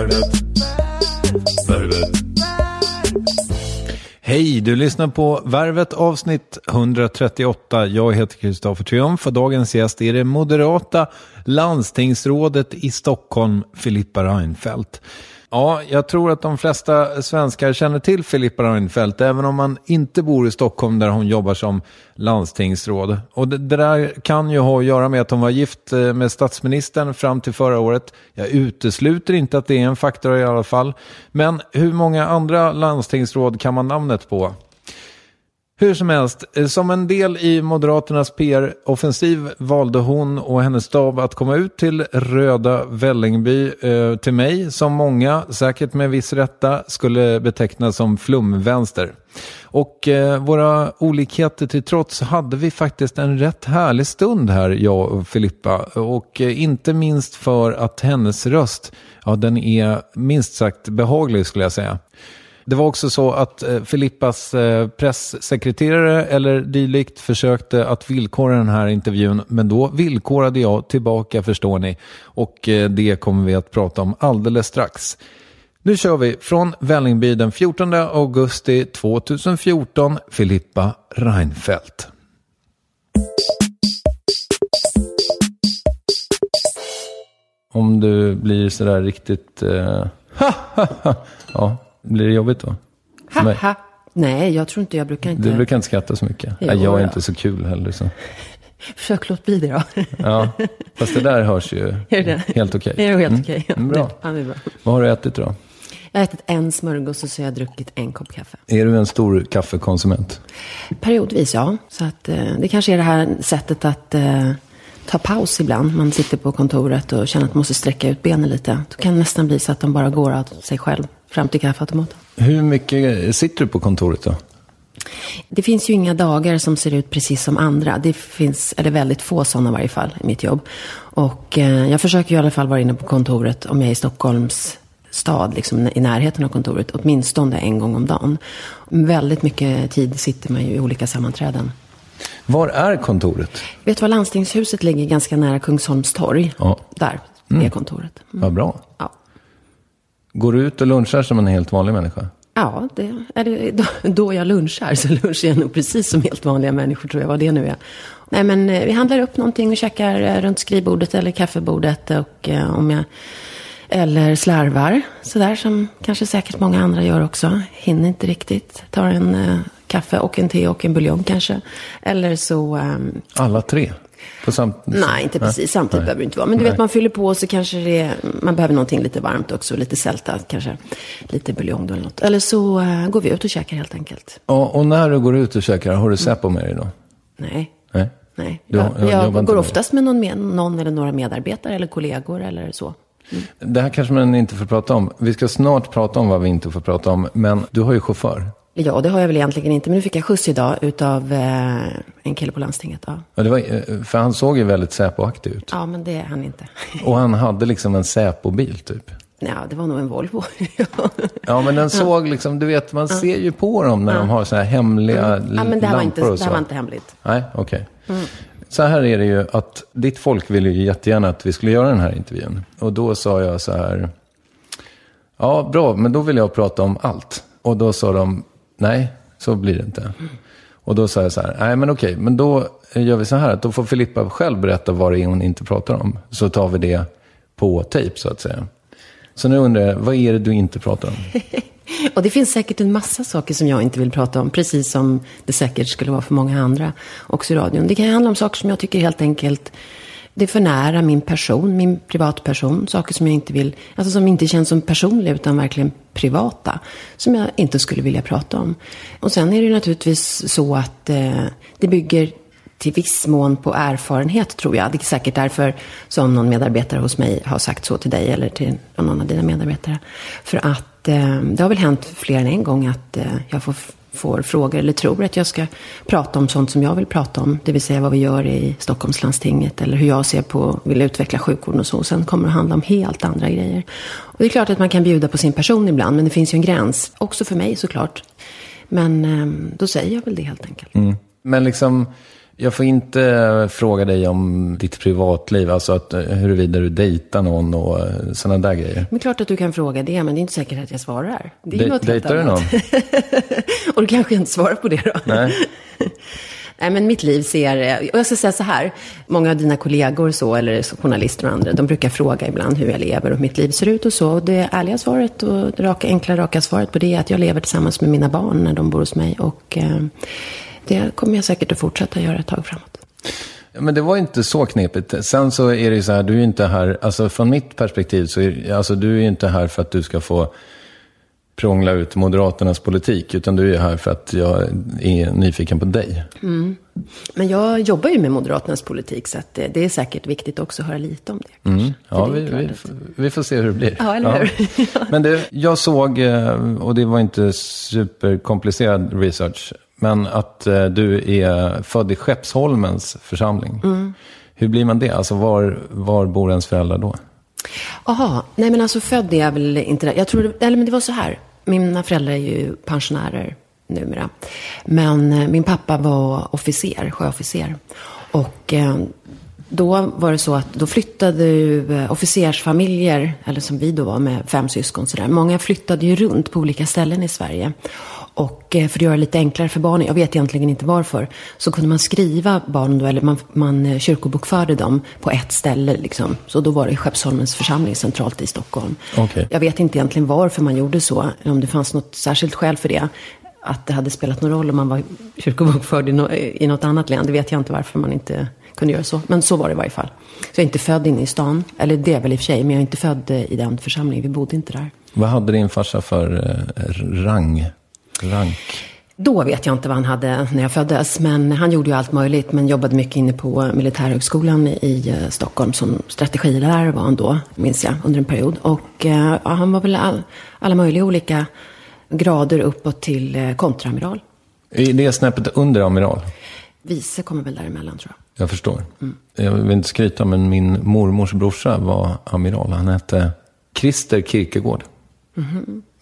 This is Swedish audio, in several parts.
Värvet. Värvet. Hej, du lyssnar på Värvet avsnitt 138. Jag heter Kristoffer Triumf och dagens gäst är det moderata landstingsrådet i Stockholm, Filippa Reinfeldt. Ja, jag tror att de flesta svenskar känner till Filippa Reinfeldt, även om man inte bor i Stockholm där hon jobbar som landstingsråd. Och det, det där kan ju ha att göra med att hon var gift eh, med statsministern fram till förra året. Jag utesluter inte att det är en faktor i alla fall. Men hur många andra landstingsråd kan man namnet på? Hur som helst, eh, som en del i Moderaternas PR-offensiv valde hon och hennes stab att komma ut till Röda Vällingby eh, till mig, som många, säkert med viss rätta, skulle beteckna som flumvänster. Och eh, våra olikheter till trots hade vi faktiskt en rätt härlig stund här, jag och Filippa. Och eh, inte minst för att hennes röst, ja den är minst sagt behaglig skulle jag säga. Det var också så att eh, Filippas eh, pressekreterare eller dylikt försökte att villkora den här intervjun, men då villkorade jag tillbaka förstår ni. Och eh, det kommer vi att prata om alldeles strax. Nu kör vi från Vällingby den 14 augusti 2014, Filippa Reinfeldt. Om du blir sådär riktigt... Eh, ja, blir det jobbigt då? Mig? Ha. Nej, jag tror inte, jag brukar inte. Du brukar inte skratta så mycket. Jo, jag är då. inte så kul heller. Så. Försök låt bli det då. Ja, fast det där hörs ju helt okej. Det är helt Mm. okej. Mm, bra. Ja, bra. Vad har du ätit då? Jag har ätit en smörgås och så har jag druckit en kopp kaffe. Är du en stor kaffekonsument? Periodvis, ja. Så att, eh, det kanske är det här sättet att eh, ta paus ibland. Man sitter på kontoret och känner att man måste sträcka ut benen lite. Då kan det nästan bli så att de bara går av sig själv fram till kaffeautomaten. Hur mycket sitter du på kontoret då? Det finns ju inga dagar som ser ut precis som andra. Det finns, eller väldigt få sådana i varje fall, i mitt jobb. Och eh, jag försöker ju i alla fall vara inne på kontoret om jag är i Stockholms stad, liksom i närheten av kontoret, åtminstone en gång om dagen. Väldigt mycket tid sitter man ju i olika sammanträden. Var är kontoret? Vet du var landstingshuset ligger ganska nära Kungsholms torg? Ja. Där är kontoret. Mm. Vad bra. Ja. Går du ut och lunchar som en helt vanlig människa? Ja, det är det då, jag lunchar. Så lunchar jag nog precis som helt vanliga människor, tror jag, vad det nu är. Nej, men eh, vi handlar upp någonting och käkar eh, runt skrivbordet eller kaffebordet. Och eh, om jag... Eller slarvar, sådär som kanske säkert många andra gör också. Hinner inte riktigt. Tar en eh, kaffe och en te och en buljong kanske. Eller så... ehm, Alla tre? På samt... Nej, inte precis. Samtidigt Nej. behöver det inte vara. Men du Nej. vet, man fyller på så kanske det är, man behöver någonting lite varmt också. Lite sälta kanske. Lite buljong då eller något. Eller så eh, går vi ut och käkar helt enkelt. Ja, och när du går ut och käkar, har du Säpo med dig då? Nej. Nej? Nej, Du jag, jag jag, inte går oftast med någon, med någon eller några medarbetare eller kollegor eller så. Det här kanske man inte får prata om. Vi ska snart prata om vad vi inte får prata om. Men du har ju chaufför. Ja, det har jag väl egentligen inte. Men nu fick jag skjuts idag utav eh, en kille på landstinget. Ja. Ja, det var, eh, för han såg ju väldigt Säpo-aktig ut. ja, men det är han inte. Och han hade liksom en Säpo-bil typ. ja, det var nog en Volvo. Ja, men den såg liksom, du vet, man ser ju på dem när de har så här hemliga ja, men det här, var inte, det här var inte hemligt. Nej, okej. Så här är det ju att ditt folk ville ju jättegärna att vi skulle göra den här intervjun. Och då sa jag så här, ja bra, men då vill jag prata om allt. Och då sa de, nej, så blir det inte. Och då sa jag så här, nej men okej, men då gör vi så här att då får Filippa själv berätta vad det är hon inte pratar om. Så tar vi det på tejp så att säga. Så nu undrar jag, vad är det du inte pratar om? Och det finns säkert en massa saker som jag inte vill prata om, precis som det säkert skulle vara för många andra också i radion. Det kan ju handla om saker som jag tycker helt enkelt, det är för nära min person, min privatperson. Saker som jag inte vill, alltså som inte känns som personliga utan verkligen privata. Som jag inte skulle vilja prata om. Och sen är det naturligtvis så att eh, det bygger till viss mån på erfarenhet tror jag. Det är säkert därför som någon medarbetare hos mig har sagt så till dig eller till någon av dina medarbetare. För att eh, det har väl hänt fler än en gång att eh, jag får, får frågor eller tror att jag ska prata om sånt som jag vill prata om. Det vill säga vad vi gör i Stockholmslandstinget eller hur jag ser på, vill utveckla sjukvården och så. Och sen kommer det att handla om helt andra grejer. Och det är klart att man kan bjuda på sin person ibland, men det finns ju en gräns. Också för mig såklart. Men ehm, då säger jag väl det helt enkelt. Mm. Men liksom, jag får inte fråga dig om ditt privatliv, alltså att, eh, huruvida du dejtar någon och sådana där grejer. Men klart att du kan fråga det, men det är inte säkert att jag svarar. Det är De- något dejtar du någon? och då kanske inte svarar på det då. Nej. Nej, men mitt liv ser... Och jag ska säga så här. Många av dina kollegor så, eller journalister och andra, de brukar fråga ibland hur jag lever och hur mitt liv ser ut och så. Och det ärliga svaret och det raka, enkla, raka svaret på det är att jag lever tillsammans med mina barn när de bor hos mig. Och eh, det kommer jag säkert att fortsätta göra ett tag framåt. Ja, Men det var inte så knepigt. Sen så är det ju så här, du är ju inte här, alltså från mitt perspektiv så är alltså du är ju inte här för att du ska få prångla ut Moderaternas politik, utan du är här för att jag är nyfiken på dig. Men jag jobbar ju med Moderaternas politik, så det, är säkert viktigt också att höra lite om det. kanske. Ja, det vi, vi, vi får se hur det blir. Ja, eller hur? Men det, jag såg, eh, och det var inte superkomplicerad research, men att eh, du är född i Skeppsholmens församling. Mm. Hur blir man det? Alltså var, var bor ens föräldrar då? Jaha, nej men alltså född är jag väl inte där. Jag tror, det- eller men det var så här. Mina föräldrar är ju pensionärer numera. Men eh, min pappa var officer, sjöofficer. Och eh, då var det så att då flyttade ju eh, officersfamiljer, eller som vi då var med fem syskon sådär. Många flyttade ju runt på olika ställen i Sverige. Och eh, för att göra det lite enklare för barnen, jag vet egentligen inte varför, så kunde man skriva barnen då, eller man, man eh, kyrkobokförde dem på ett ställe liksom. Så då var det i Skeppsholmens församling centralt i Stockholm. Okej. Jag vet inte egentligen varför man gjorde så, om det fanns något särskilt skäl för det. Att det hade spelat någon roll om man var kyrkobokförd i, no, i något annat län, det vet jag inte varför man inte kunde göra så. Men så var det i varje fall. Så jag är inte född inne i stan, eller det är väl i och för sig, men jag är inte född eh, i den församlingen, vi bodde inte där. Vad hade din farsa för rang? Rank? Då vet jag inte vad han hade när jag föddes. Men han gjorde ju allt möjligt. Men jobbade mycket inne på Militärhögskolan i eh, Stockholm. Som strategilärare var han då, minns jag, under en period. Och eh, ja, han var väl all, alla möjliga olika grader uppåt till eh, kontraamiral. Är det snäppet under amiral? Vice kommer väl däremellan tror jag. Jag förstår. Jag vill inte skryta, men min mormors brorsa var amiral. Han hette Christer Kierkegaard.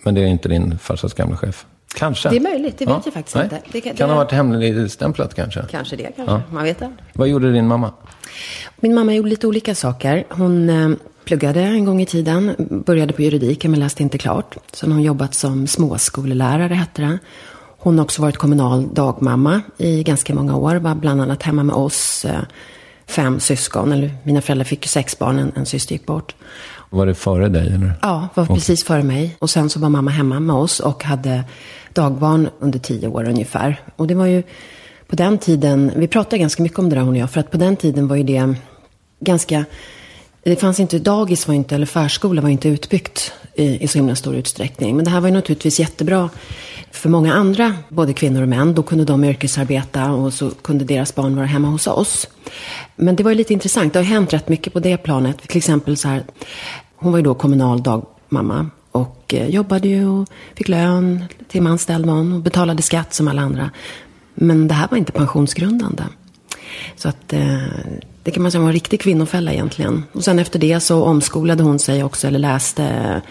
Men det är inte din farsas gamla chef. Kanske. Det är möjligt, det vet jag faktiskt inte. Det kan- kan det- ha varit hemligstämplat kanske. Kanske det, kanske. Man vet aldrig. Vad gjorde din mamma? Min mamma gjorde lite olika saker. Hon eh, pluggade en gång i tiden, började på juridiken men läste inte klart. Sen har hon jobbat som småskolelärare, hette det. Hon har också varit kommunal dagmamma i ganska många år. Var bland annat hemma med oss, eh, fem syskon. Eller mina föräldrar fick ju sex barn, en, en syster gick bort. Var det före dig eller? Ja, var precis före mig. Och sen så var mamma hemma med oss och hade dagbarn under tio år ungefär. Och det var ju på den tiden, vi pratade ganska mycket om det där hon och jag, för att på den tiden var ju det ganska, det fanns inte, dagis var inte, eller förskola var inte utbyggt i, i så himla stor utsträckning. Men det här var ju naturligtvis jättebra för många andra, både kvinnor och män. Då kunde de yrkesarbeta och så kunde deras barn vara hemma hos oss. Men det var ju lite intressant. Det har hänt rätt mycket på det planet. Till exempel så här, hon var ju då kommunal dagmamma och eh, jobbade ju och fick lön, timanställd var hon och betalade skatt som alla andra. Men det här var inte pensionsgrundande. Så att eh, det kan man säga var en riktig kvinnofälla egentligen. Och sen efter det så omskolade hon sig också, eller läste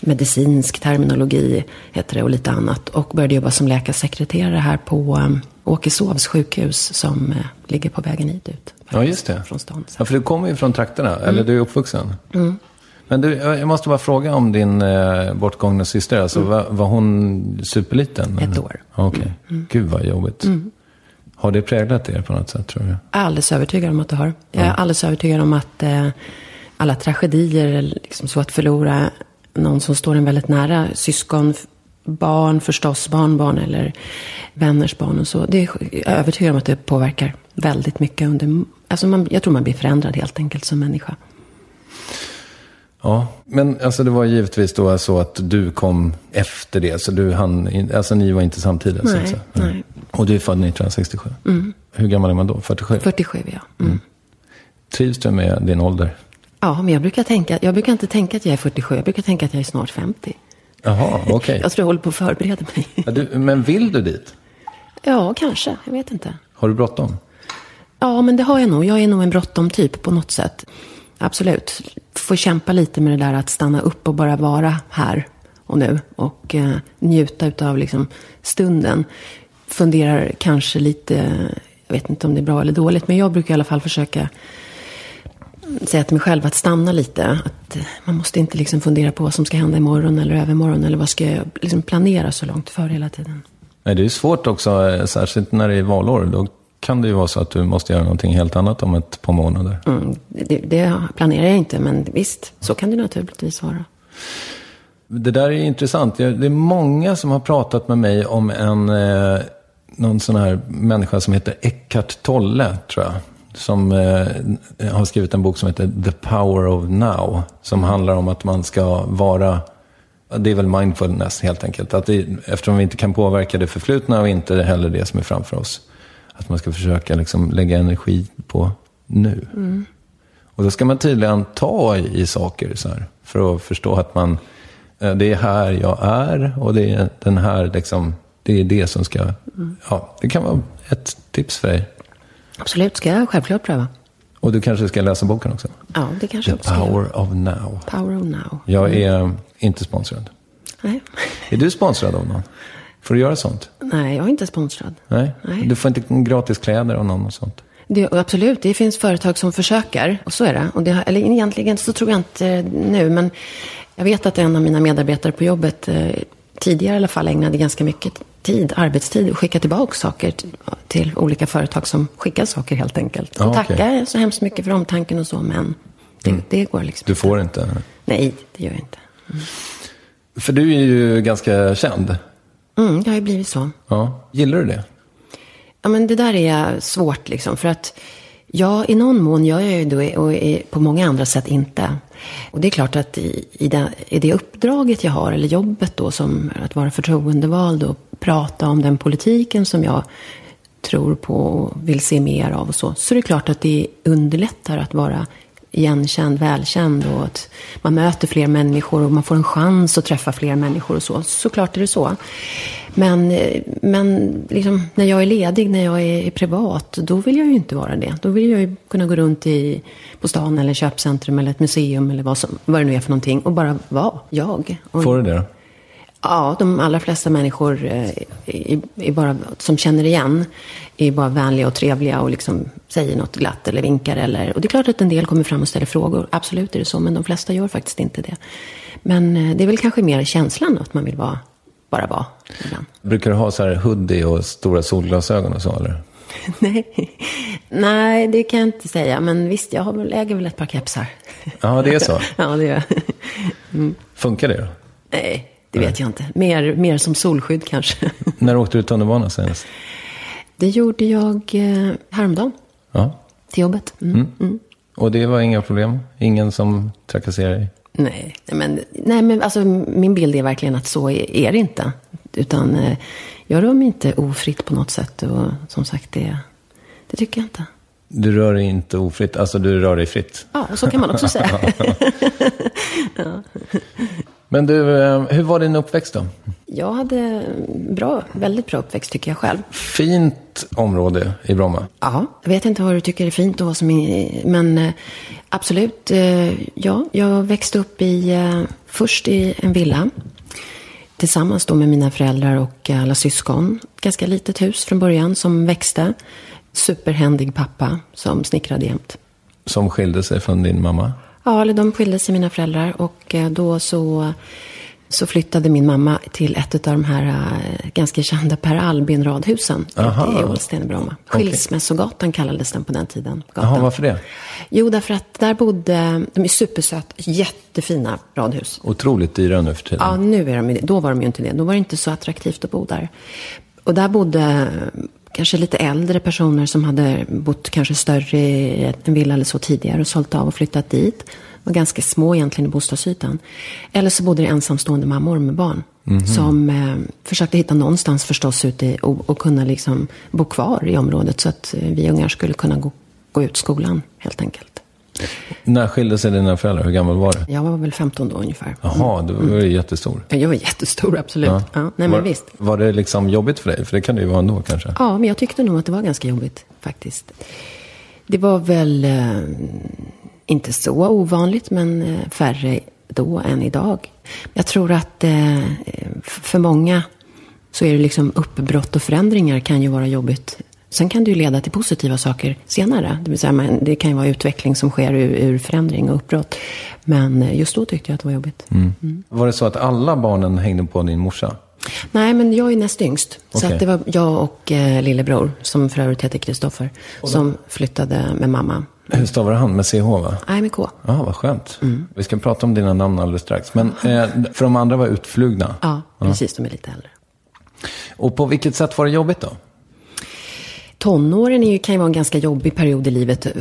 medicinsk terminologi, heter det, och lite annat. Och började jobba som läkarsekreterare här på eh, Åkeshovs sjukhus som eh, ligger på vägen hit ut. Ja, just det. Från stan. Ja, för du kommer ju från trakterna, Mm. eller du är uppvuxen. Men du, jag måste bara fråga om din eh, bortgångna syster. Alltså, var, var hon superliten? Mm. Ett år. Mm. Ja, Okej. Gud vad jobbigt. Har det präglat er på något sätt, tror du? Alldeles övertygad om att du har. Jag är alldeles övertygad om att eh, alla tragedier, liksom så att förlora någon som står en väldigt nära, syskon, barn förstås, barnbarn eller vänners barn och så. Det är, jag är övertygad om att det påverkar väldigt mycket under, alltså man, jag tror man blir förändrad helt enkelt som människa. Ja, men alltså det var givetvis då så att du kom efter det. Så du hann, alltså ni var inte samtidigt. så att Nej, säga. nej. Och du är född 1967. Hur gammal är man då? 47? 47 ja. Mm. Trivs du med din ålder? Ja, men jag brukar, tänka, jag brukar inte tänka att jag är 47, jag brukar tänka att jag är snart 50. Jaha, okej. Jag tror jag håller på att förbereda mig. Ja, du, men vill du dit? Ja, kanske. Jag vet inte. Har du bråttom? Ja, men det har jag nog. Jag är nog en bråttom typ på något sätt. Absolut. Får kämpa lite med det där att stanna upp och bara vara här och nu. Och eh, njuta utav liksom stunden. Funderar kanske lite, jag vet inte om det är bra eller dåligt, men jag brukar i alla fall försöka säga till mig själv att stanna lite. Att eh, man måste inte liksom fundera på vad som ska hända imorgon eller övermorgon. Eller vad ska jag liksom planera så långt för hela tiden. Nej, det är svårt också, eh, särskilt när det är valår. Då kan det ju vara så att du måste göra någonting helt annat om ett par månader. Mm, det, det planerar jag inte, men visst, så kan det naturligtvis vara. Det där är intressant. Det är många som har pratat med mig om en, eh, någon sån här människa som heter Eckhart Tolle, tror jag. Som eh, har skrivit en bok som heter The Power of Now. Som handlar om att man ska vara, det är väl mindfulness helt enkelt. Att det, eftersom vi inte kan påverka det förflutna och inte heller det som är framför oss. Att man ska försöka liksom lägga energi på nu. Och då ska man tydligen ta i, i saker så här, för att förstå att man, eh, det är här jag är och det är den här, liksom, det är det som ska, ja, det kan vara ett tips för dig. Absolut, ska jag självklart pröva. Och du kanske ska läsa boken också. Ja, det kanske The jag också ska power of now. Power of now. Jag är eh, inte sponsrad. Nej. Är du sponsrad av någon? Får du göra sånt? Nej, jag är inte sponsrad. Nej? Nej. Du får inte gratis kläder av någon och sånt? Det, absolut, det finns företag som försöker. Och så är det. Och det eller egentligen så tror jag inte nu. Men jag vet att en av mina medarbetare på jobbet eh, tidigare i alla fall ägnade ganska mycket tid, arbetstid, och skicka tillbaka saker till, olika företag som skickar saker helt enkelt. Och okej. tackar så hemskt mycket för omtanken och så, men det, det går liksom Du får inte? Nej, det gör jag inte. För du är ju ganska känd. Mm, det har ju blivit så. Ja. Gillar du det? Ja, men det där är svårt liksom. För att Ja, i någon mån gör jag ju det och på många andra sätt inte. Och det är klart att i, i, det, i det uppdraget jag har, eller jobbet då som att vara förtroendevald och prata om den politiken som jag tror på och vill se mer av och så. Så det är klart att det underlättar att vara igenkänd, välkänd och att man möter fler människor och man får en chans att träffa fler människor och så. Såklart är det så. Men, men liksom, när jag är ledig, när jag är privat, då vill jag ju inte vara det. Då vill jag ju kunna gå runt i, på stan eller köpcentrum eller ett museum eller vad, som, vad det nu är för någonting och bara vara jag. Och, Får du det då? Ja, de allra flesta människor eh, är, är bara, som känner igen är bara vänliga och trevliga och liksom säger något glatt eller vinkar. Eller, och det är klart att en del kommer fram och ställer frågor. Absolut är det så, men de flesta gör faktiskt inte det. Men eh, det är väl kanske mer känslan att man vill vara, bara vara ibland. Brukar du ha så här hoodie och stora solglasögon och så eller? Nej. Nej, det kan jag inte säga. Men visst, jag har äger väl ett par kepsar. Ja, det är så. ja, det gör jag. Funkar det då? Nej, det vet jag inte. Mer, mer som solskydd kanske. När åkte du tunnelbana senast? Det gjorde jag eh, häromdagen Ja. till jobbet. Mm. Mm. Och det var inga problem? Ingen som trakasserar dig? Nej, men, nej, men alltså, min bild är verkligen att så är, det inte. Utan eh, jag rör mig inte ofritt på något sätt. Och som sagt, det, det tycker jag inte. Du rör dig inte ofritt, alltså du rör dig fritt. Ja, så kan man också säga. Men du, eh, hur var din uppväxt då? jag hade bra, väldigt bra uppväxt tycker jag själv. Fint område i Bromma. Ja, jag vet inte vad du tycker är fint och vad som är... Men eh, absolut, eh, ja. Jag växte upp i, först i en villa. Tillsammans då med mina föräldrar och alla syskon. Ganska litet hus från början som växte. Superhändig pappa som snickrade jämt. Som skilde sig från din mamma. Ja, eller de skilde sig mina föräldrar och eh, då så, så flyttade min mamma till ett av de här eh, ganska kända Per Albin-radhusen Aha. i Ålsten i Bromma. Skilsmässogatan kallades den på den tiden. Gatan. Jaha, varför det? Jo, därför att där bodde, de är supersöta, jättefina radhus. Otroligt dyra nu för tiden. Ja, nu är de det. Då var de ju inte det. Då var det inte så attraktivt att bo där. Och där bodde kanske lite äldre personer som hade bott kanske större i en villa eller så tidigare och sålt av och flyttat dit. var ganska små egentligen i bostadsytan. Eller så bodde det ensamstående mammor med barn. Som eh, försökte hitta någonstans förstås ute i, och, och kunna liksom bo kvar i området. Så att eh, vi ungar skulle kunna gå, gå ut skolan helt enkelt. När skilde sig dina föräldrar? Hur gammal var du? Jag var väl 15 då ungefär. Jaha, du var ju jättestor. Jag var jättestor, absolut. Ja. nej, men var, visst. var det liksom jobbigt för dig? För det kan det ju vara ändå kanske. Ja, men jag tyckte nog att det var ganska jobbigt faktiskt. Det var väl eh, inte så ovanligt, men eh, färre då än idag. Jag tror att eh, för många så är det liksom uppbrott och förändringar kan ju vara jobbigt. Sen kan det ju leda till positiva saker senare. Det vill säga, man, det kan ju vara utveckling som sker ur, ur förändring och uppbrott. Men eh, just då tyckte jag att det var jobbigt. Var det så att alla barnen hängde på din morsa? Nej, men jag är näst yngst. Så Okej. att det var jag och eh, lillebror, som för övrigt heter Kristoffer, som flyttade med mamma. Hur stavar han? Med CH va? Nej, med K. Ja, vad skönt. Vi ska prata om dina namn alldeles strax. Men eh, för de andra var utflugna. Ja, precis. De är lite äldre. Och på vilket sätt var det jobbigt då? Tonåren är ju, kan ju vara en ganska jobbig period i livet eh,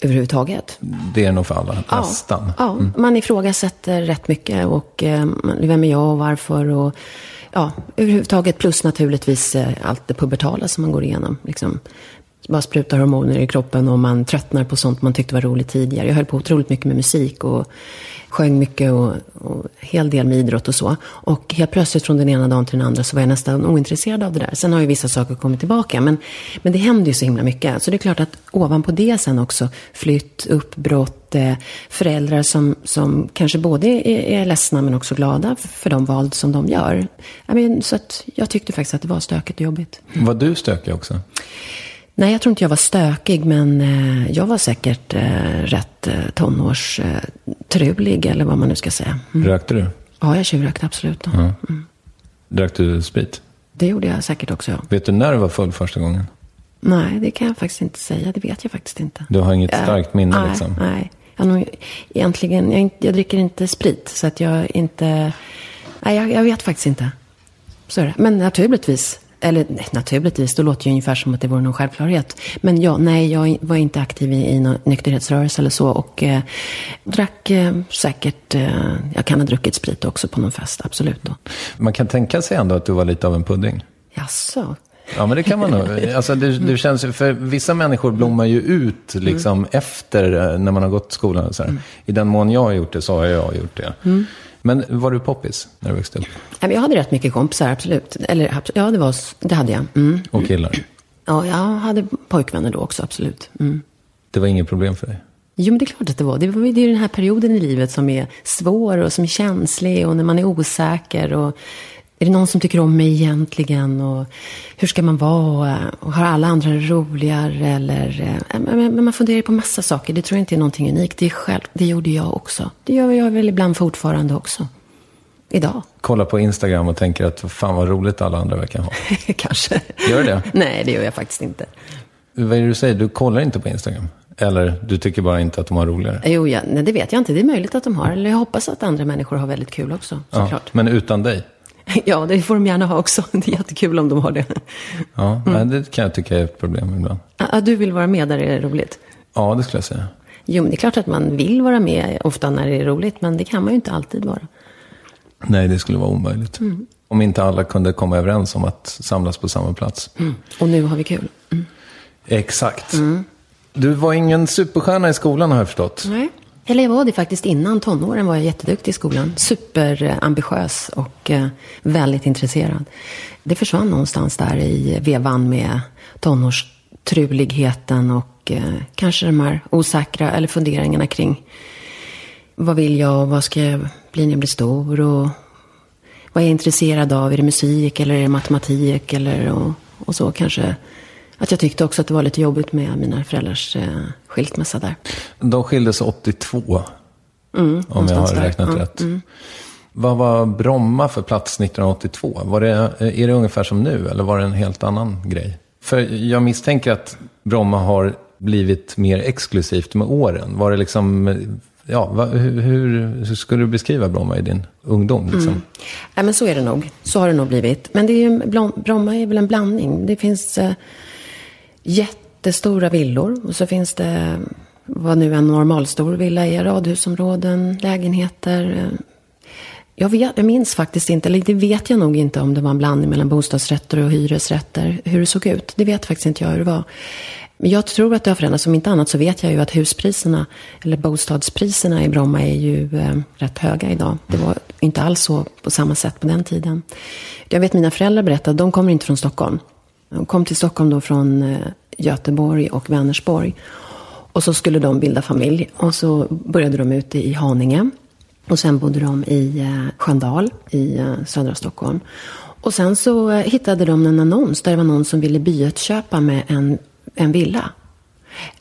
överhuvudtaget. Det är nog för alla, nästan. Ja, man ifrågasätter rätt mycket. Och eh, vem är jag och varför? Och, ja, överhuvudtaget plus naturligtvis eh, allt det pubertala som man går igenom. Liksom. Bara sprutar hormoner i kroppen och man tröttnar på sånt man tyckte var roligt tidigare. Jag höll på otroligt mycket med musik och sjöng mycket och, och hel del med idrott och så. Och helt plötsligt från den ena dagen till den andra så var jag nästan ointresserad av det där. Sen har ju vissa saker kommit tillbaka, men, men det händer ju så himla mycket. Så det är klart att ovanpå det sen också flytt, uppbrott, eh, föräldrar som, som kanske både är, är ledsna men också glada för de val som de gör. I mean, så att jag tyckte faktiskt att det var stökigt och jobbigt. Var du stökig också? Nej, jag tror inte jag var stökig, men eh, jag var säkert eh, rätt eh, tonårstrulig, eller vad man nu ska säga. Mm. Rökte du? Ja, jag tjuvrökte absolut. Då. Drack du sprit? Det gjorde jag säkert också, ja. Vet du när du var full första gången? Nej, det kan jag faktiskt inte säga. Det vet jag faktiskt inte. Du har inget starkt minne nej, liksom? Nej, jag, har nog, egentligen, jag, jag dricker inte sprit, så att jag inte... Nej, jag, jag vet faktiskt inte. Så är det. Men naturligtvis, Eller nej, naturligtvis, då låter det ju ungefär som att det vore någon självklarhet. Men ja, nej, jag var inte aktiv i, i någon nykterhetsrörelse eller så. Och eh, drack eh, säkert, eh, jag kan ha druckit sprit också på någon fest, absolut. Då. Man kan tänka sig ändå att du var lite av en pudding. Jaså? Ja, men det kan man nog. Alltså, det, det känns, för vissa människor blommar ju ut liksom efter eh, när man har gått skolan. Så här. I den mån jag har gjort det så har jag gjort det. Men var du poppis när du växte upp? Jag hade rätt mycket kompisar, absolut. Eller, ja, det, var, det hade jag. Mm. Och killar? Ja, jag hade pojkvänner då också, absolut. Mm. Det var inget problem för dig? Jo, men det är klart att det var. Det var det är den här perioden i livet som är svår och som är känslig och när man är osäker. Och är det någon som tycker om mig egentligen? Och hur ska man vara? Och har alla andra roligare? Eller, eh, men, man funderar på massa saker. Det tror jag inte är någonting unikt. Det är själv, det gjorde jag också. Det gör jag väl ibland fortfarande också. Idag. Kolla på Instagram och tänker att fan vad roligt alla andra verkar ha. Kanske. Gör det? Nej, det gör jag faktiskt inte. Vad är det du säger? Du kollar inte på Instagram? Eller du tycker bara inte att de har roligare? Jo, ja, nej, det vet jag inte. Det är möjligt att de har. Eller jag hoppas att andra människor har väldigt kul också, Ja, såklart. men utan dig? Ja, det får de gärna ha också. Det är jättekul om de har det. Ja, nej, det kan jag tycka är ett problem ibland. Ja, du vill vara med där det är roligt. Ja, det skulle jag säga. Jo, men det är klart att man vill vara med ofta när det är roligt, men det kan man ju inte alltid vara. Nej, det skulle vara omöjligt. Om inte alla kunde komma överens om att samlas på samma plats. Och nu har vi kul. Exakt. Du var ingen superstjärna i skolan har jag förstått. Nej. Eller jag var det faktiskt innan tonåren var jag jätteduktig i skolan. Superambitiös och eh, väldigt intresserad. Det försvann någonstans där i vevan med tonårstruligheten och eh, kanske de här osäkra eller funderingarna kring vad vill jag och vad ska jag bli när jag blir stor och vad är jag intresserad av? Är det musik eller är det matematik eller och, och så kanske. Att jag tyckte också att det var lite jobbigt med mina föräldrars eh, skilsmässa där. De skildes 82. om jag Mm, har där. räknat Ja, rätt. Vad var Bromma för plats 1982? Var det, är det ungefär som nu eller var det en helt annan grej? För jag misstänker att Bromma har blivit mer exklusivt med åren. Var det liksom, ja, hur, hur, skulle du beskriva Bromma i din ungdom? Liksom? Nej, men så är det nog. Så har det nog blivit. Men det är ju, Bromma är väl en blandning. Det finns eh, jättestora villor och så finns det vad nu en normalstor villa är. Radhusområden, lägenheter. eh. Jag, vet, jag minns faktiskt inte, eller det vet jag nog inte om det var en blandning mellan bostadsrätter och hyresrätter. Hur det såg ut, det vet faktiskt inte jag hur det var. Men jag tror att det har förändrats. Om inte annat så vet jag ju att huspriserna, eller bostadspriserna i Bromma är ju eh, rätt höga idag. Det var inte alls så på samma sätt på den tiden. Jag vet mina föräldrar berättade, de kommer inte från Stockholm. De kom till Stockholm då från eh, Göteborg och Vänersborg. Och så skulle de bilda familj. Och så började de ute i Haninge. Och sen bodde de i eh, Sköndal i eh, södra Stockholm. Och sen så eh, hittade de en annons där det var någon som ville byutköpa med en, en villa.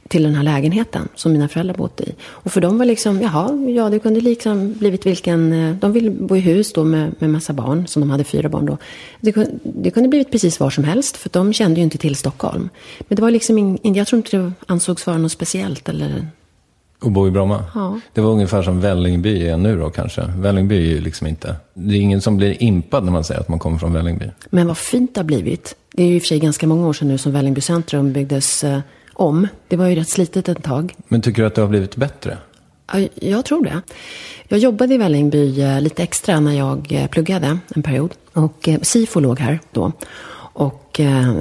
Till den här lägenheten som mina föräldrar bodde i. Och för dem var liksom, jaha, ja det kunde liksom blivit vilken, eh, de ville bo i hus då med, med massa barn, som de hade fyra barn då. Det kunde, det kunde blivit precis var som helst, för de kände ju inte till Stockholm. Men det var liksom, in, jag tror inte det ansågs vara något speciellt eller och bo i Bromma? Ja. Det var ungefär som Vällingby är nu då kanske. Vällingby är ju liksom inte... Det är ingen som blir impad när man säger att man kommer från Vällingby. Men vad fint det har blivit. Det är ju i och för sig ganska många år sedan nu som Vällingby centrum byggdes eh, om. Det var ju rätt slitet ett tag. Men tycker du att det har blivit bättre? Ja, Jag tror det. Jag jobbade i Vällingby eh, lite extra när jag eh, pluggade en period. Och eh, SIFO låg här då. Och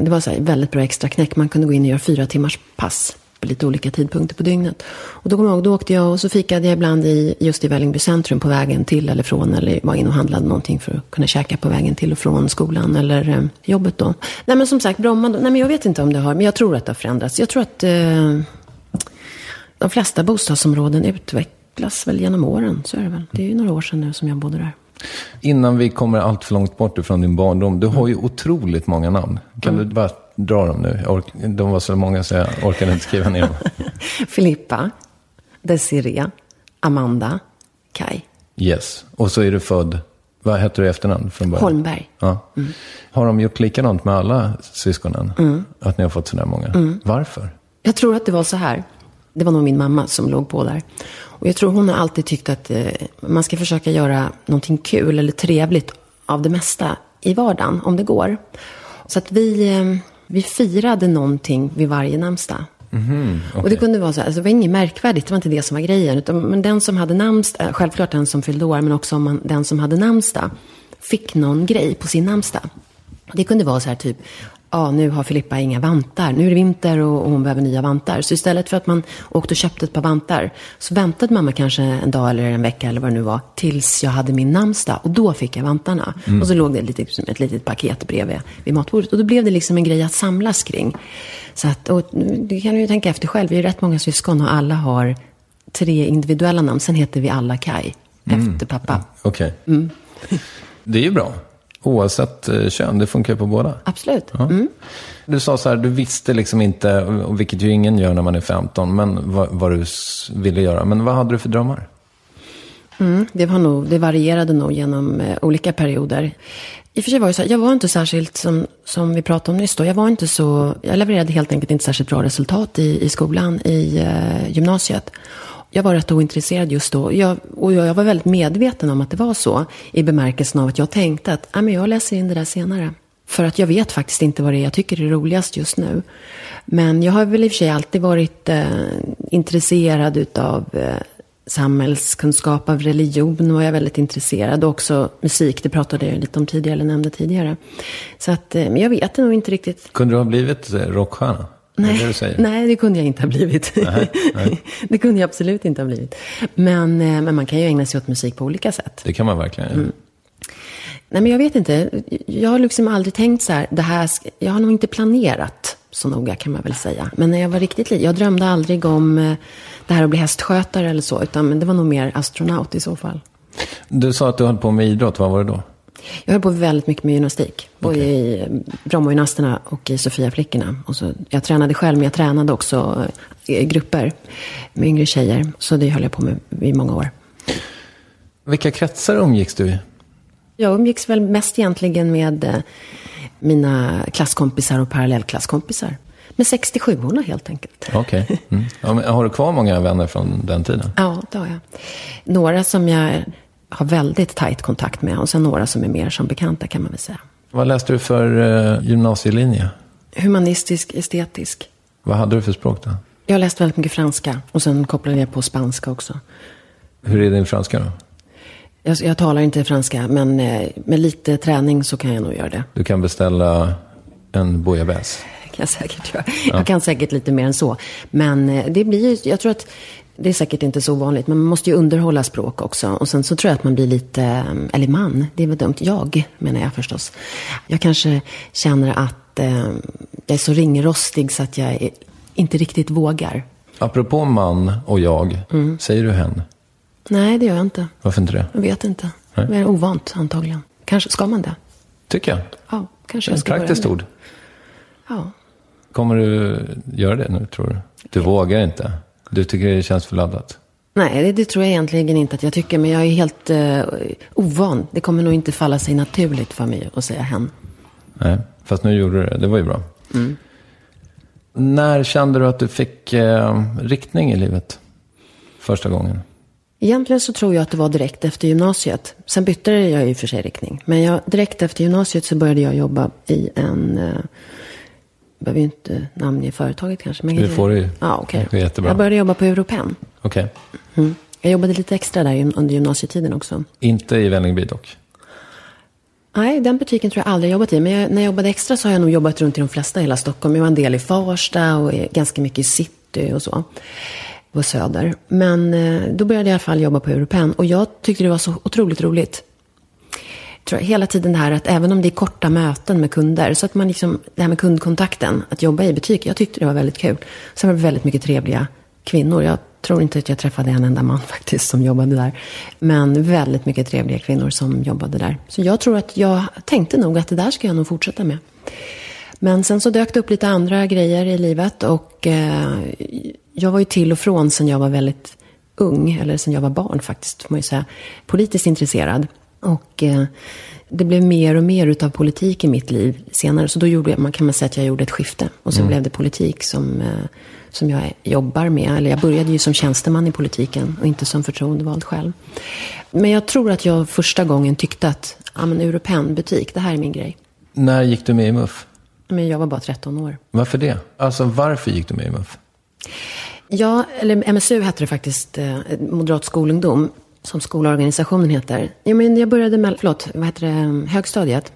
det var så här väldigt bra extra knäck. Man kunde gå in och göra fyra timmars pass på lite olika tidpunkter på dygnet. Och då kommer jag ihåg, då åkte jag och så fikade jag ibland i, just i Vällingby centrum på vägen till eller från. Eller var in och handlade någonting för att kunna käka på vägen till och från skolan eller eh, jobbet då. Nej men som sagt, Bromma, då, nej men jag vet inte om det har, men jag tror att det har förändrats. Jag tror att eh, de flesta bostadsområden utvecklas väl genom åren. Så är det väl. Det är ju några år sedan nu som jag bodde där. Innan vi kommer allt för långt bort ifrån din barndom. Du har ju otroligt många namn. Kan du bara dra dem nu? Ork, de var så många så jag orkade inte skriva ner dem. Filippa, Desiree, Amanda, Kai, Yes. Och så är du född... Vad heter du i efternamn från början? Holmberg. Ja. Har de gjort likadant med alla syskonen? Att ni har fått sådär många? Varför? Jag tror att det var så här. Det var nog min mamma som låg på där. Och jag tror hon har alltid tyckt att eh, man ska försöka göra någonting kul eller trevligt av det mesta i vardagen, om det går. Så att vi, eh, vi firade någonting vid varje namnsdag. Och det kunde vara så alltså det var inget märkvärdigt, det var inte det som var grejen. Utan, men den som hade namnsdag, självklart den som fyllde år, men också om man, den som hade namnsdag, fick någon grej på sin namnsdag. Det kunde vara så här typ, ja nu har Filippa inga vantar, nu är det vinter och, och hon behöver nya vantar. Så istället för att man åkte och köpte ett par vantar, så väntade mamma kanske en dag eller en vecka eller vad det nu var, tills jag hade min namnsdag. Och då fick jag vantarna. Och så låg det lite, som ett litet paket bredvid vid matbordet. Och då blev det liksom en grej att samlas kring. Så att, och det kan du ju tänka efter själv, vi är rätt många syskon och alla har tre individuella namn. Sen heter vi alla Kai, efter pappa. Okej. Mm. Det är ju bra. Oavsett eh, kön, det funkar på båda. Absolut. Ja. Mm. Du sa så här, du visste liksom inte, vilket ju ingen gör när man är 15, men vad, vad du ville göra. Men vad hade du för drömmar? Mm, det, var nog, det varierade nog genom eh, olika perioder. I och för sig var det så här, jag var inte särskilt, som, som vi pratade om nyss då, jag var inte så, jag levererade helt enkelt inte särskilt bra resultat i, i skolan, i eh, gymnasiet. Jag var rätt ointresserad just då. Jag, och jag var väldigt medveten om att det var så. I bemärkelsen av att jag tänkte att men jag läser in det där senare. För att jag vet faktiskt inte vad det är jag tycker är roligast just nu. Men jag har väl i och för sig alltid varit eh, intresserad utav eh, samhällskunskap, av religion var jag väldigt intresserad. Och också musik, det pratade jag lite om tidigare, eller nämnde tidigare. Så att, eh, men jag vet nog inte riktigt. Kunde du ha blivit eh, rockstjärna? Är det det nej, det kunde jag inte ha blivit. det kunde jag absolut inte ha blivit. Men, eh, men man kan ju ägna sig åt musik på olika sätt. Det kan man verkligen göra. Nej, men jag vet inte. Jag har liksom aldrig tänkt så här, det här, jag har nog inte planerat så noga kan man väl säga. Men när jag var riktigt liten, jag drömde aldrig om eh, det här att bli hästskötare eller så, utan det var nog mer astronaut i så fall. Du sa att du höll på med idrott, vad var det då? Jag höll på väldigt mycket med gymnastik. Både i eh, Brommagymnasterna och i Sofiaflickorna. Och så, jag tränade själv, men jag tränade också eh, i grupper med yngre tjejer. Så det höll jag på med i många år. Vilka kretsar umgicks du i? Jag umgicks väl mest egentligen med eh, mina klasskompisar och parallellklasskompisar. Med 67orna helt enkelt. Okej. Mm. Ja, har du kvar många vänner från den tiden? Ja, det har jag. Några som jag har väldigt tajt kontakt med och sen några som är mer som bekanta kan man väl säga. Vad läste du för eh, gymnasielinje? Humanistisk, estetisk. Vad hade du för språk då? Jag har läst väldigt mycket franska och sen kopplade jag på spanska också. Hur är din franska då? Jag, jag talar inte franska, men eh, med lite träning så kan jag nog göra det. Du kan beställa en bouillabaisse. kan jag säkert göra. Jag kan säkert lite mer än så. Men eh, det blir jag tror att det är säkert inte så vanligt, men man måste ju underhålla språk också. Och sen så tror jag att man blir lite, eh, eller man, det är väl dumt, jag menar jag förstås. Jag kanske känner att eh, jag är så ringrostig så att jag inte riktigt vågar. Apropå man och jag, säger du hen? Nej, det gör jag inte. Varför inte det? Jag vet inte. Nej. Det är ovant antagligen. Kanske ska man det? Tycker jag. Ja, kanske Det är ett praktiskt ord. Ja. Kommer du göra det nu, tror du? Du vågar inte. Du tycker det känns för laddat. Nej, det, det tror jag egentligen inte att jag tycker. Men jag är helt eh, ovan. Det kommer nog inte falla sig naturligt för mig att säga hen. Nej, fast nu gjorde du det. Det var ju bra. När kände du att du fick eh, riktning i livet? Första gången? Egentligen så tror jag att det var direkt efter gymnasiet. Sen bytte jag i och för sig riktning. Men jag, direkt efter gymnasiet så började jag jobba i en... Eh, behöver ju inte namnge företaget kanske. Men Det får du ju. Ja, okej. Det är jättebra. Jag började jobba på Europen. Okej. Mm. Jag jobbade lite extra där under gymnasietiden också. Inte i Vällingby dock. Nej, den butiken tror jag aldrig jobbat i. Men jag, när jag jobbade extra så har jag nog jobbat runt i de flesta i hela Stockholm. Jag var en del i Farsta och ganska mycket i city och så. På Söder. Men eh, då började jag i alla fall jobba på Europen. Och jag tyckte det var så otroligt roligt. Jag hela tiden det här att även om det är korta möten med kunder. Så att man liksom, det här med kundkontakten, att jobba i butik. Jag tyckte det var väldigt kul. Sen var det väldigt mycket trevliga kvinnor. Jag tror inte att jag träffade en enda man faktiskt som jobbade där. Men väldigt mycket trevliga kvinnor som jobbade där. Så jag tror att jag tänkte nog att det där ska jag nog fortsätta med. Men sen så dök det upp lite andra grejer i livet och eh, jag var ju till och från sen jag var väldigt ung, eller sen jag var barn faktiskt, får man ju säga, politiskt intresserad. Och eh, det blev mer och mer utav politik i mitt liv senare. Så då gjorde jag, man kan man säga att jag gjorde ett skifte. Och så blev det politik som, eh, som jag jobbar med. Eller jag började ju som tjänsteman i politiken och inte som förtroendevald själv. Men jag tror att jag första gången tyckte att, ja men Europen butik, det här är min grej. När gick du med i MUF? Men jag var bara 13 år. Varför det? Alltså varför gick du med i MUF? Ja, eller MSU hette det faktiskt, eh, Moderat skolungdom, som skolorganisationen heter. Ja, men jag började med, förlåt, vad heter det, ehm, högstadiet.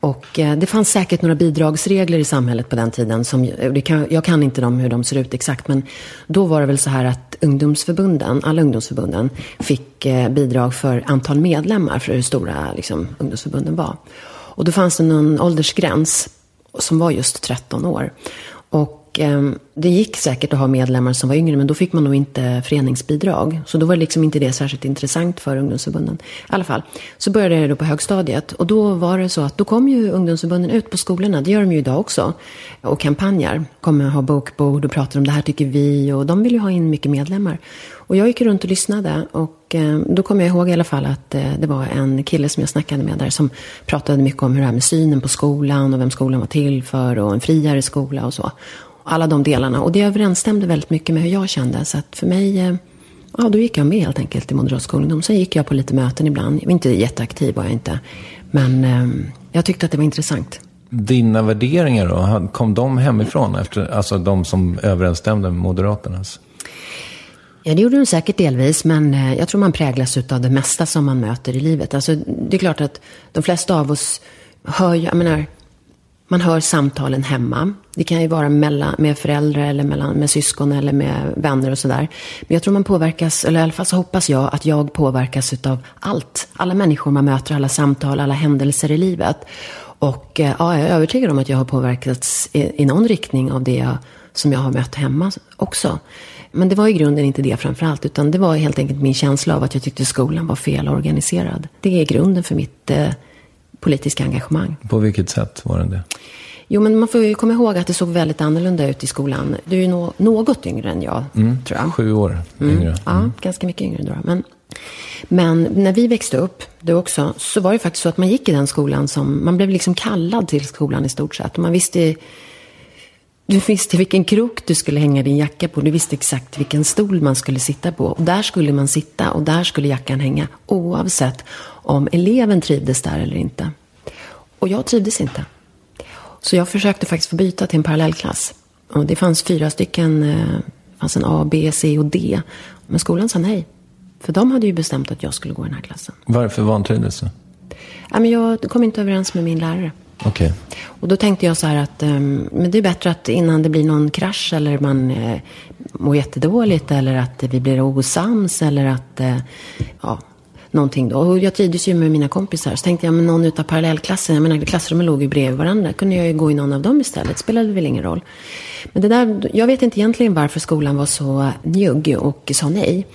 Och eh, det fanns säkert några bidragsregler i samhället på den tiden. Som, eh, kan, jag kan inte dem hur de ser ut exakt, men då var det väl så här att ungdomsförbunden, alla ungdomsförbunden, fick eh, bidrag för antal medlemmar, för hur stora liksom, ungdomsförbunden var. Och då fanns det någon åldersgräns som var just 13 år. Och eh, det gick säkert att ha medlemmar som var yngre, men då fick man nog inte föreningsbidrag. Så då var liksom inte det särskilt intressant för ungdomsförbunden. I alla fall, så började det då på högstadiet. Och då var det så att då kom ju ungdomsförbunden ut på skolorna, det gör de ju idag också, och kampanjer. Kommer ha bokbord och pratar om det här tycker vi, och de vill ju ha in mycket medlemmar. Och jag gick runt och lyssnade och eh, då kom jag ihåg i alla fall att eh, det var en kille som jag snackade med där som pratade mycket om hur det här med synen på skolan och vem skolan var till för och en friare skola och så. Alla de delarna. Och det överensstämde väldigt mycket med hur jag kände. Så att för mig, eh, ja då gick jag med helt enkelt i Moderat skolungdom. Sen gick jag på lite möten ibland. Jag var inte jätteaktiv var jag inte. Men jag tyckte att det var intressant. Dina värderingar då, kom de hemifrån? Efter, alltså de som överensstämde med Moderaternas? Ja, det gjorde de säkert delvis, men eh, jag tror man präglas av det mesta som man möter i livet. Alltså, det är klart att de flesta av oss hör ju, jag menar, man hör samtalen hemma. Det kan ju vara mellan, med föräldrar eller mellan, med syskon eller med vänner och sådär. Men jag tror man påverkas, eller i alla fall så hoppas jag att jag påverkas av allt. Alla människor man möter, alla samtal, alla händelser i livet. Och eh, ja, jag är övertygad om att jag har påverkats i, i någon riktning av det jag, som jag har mött hemma också. Men det var i grunden inte det framförallt, utan det var helt enkelt min känsla av att jag tyckte skolan var felorganiserad. Det är grunden för mitt eh, politiska engagemang. På vilket sätt var den det? Jo, men man får ju komma ihåg att det såg väldigt annorlunda ut i skolan. Du är ju no något yngre än jag, mm, tror jag. Sju år mm. yngre. Mm. Ja, ganska mycket yngre då. Men, men när vi växte upp, du också, så var det faktiskt så att man gick i den skolan som, man blev liksom kallad till skolan i stort sett. Och man visste du visste vilken krok du skulle hänga din jacka på. Du visste exakt vilken stol man skulle sitta på. Och där skulle man sitta och där skulle jackan hänga. Oavsett om eleven trivdes där eller inte. Och jag trivdes inte. Så jag försökte faktiskt få byta till en parallellklass. Och det fanns fyra stycken. Det eh, fanns en A, B, C och D. Men skolan sa nej. För de hade ju bestämt att jag skulle gå i den här klassen. Varför vantrivdes du? Ja, men jag kom inte överens med min lärare. Okay. Och då tänkte jag så här att um, men det är bättre att innan det blir någon krasch eller man uh, mår jättedåligt eller att vi blir osams eller att, uh, ja, någonting då. Och jag trivdes ju med mina kompisar. Så tänkte jag, men någon utav parallellklassen, jag menar klassrummen låg ju bredvid varandra. Kunde jag ju gå i någon av dem istället. Spelade väl ingen roll. Men det där, jag vet inte egentligen varför skolan var så njugg och sa nej.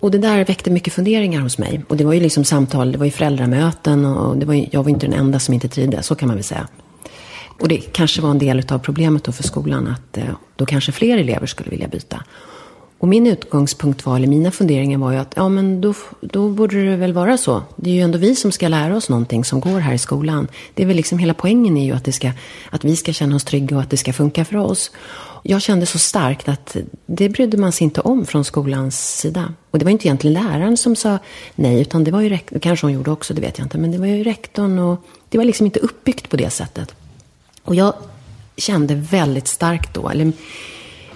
Och det där väckte mycket funderingar hos mig. Och det var ju liksom samtal, det var ju föräldramöten och det var ju, jag var inte den enda som inte trivdes, så kan man väl säga. Och det kanske var en del av problemet då för skolan att eh, då kanske fler elever skulle vilja byta. Och min utgångspunkt var, eller mina funderingar var ju att ja men då, då borde det väl vara så. Det är ju ändå vi som ska lära oss någonting som går här i skolan. Det är väl liksom hela poängen är ju att, det ska, att vi ska känna oss trygga och att det ska funka för oss. Jag kände så starkt att det brydde man sig inte om från skolans sida. Och det var inte egentligen läraren som sa nej, utan det var ju rektorn, kanske hon gjorde också, det vet jag inte, men det var ju rektorn och det var liksom inte uppbyggt på det sättet. Och jag kände väldigt starkt då, eller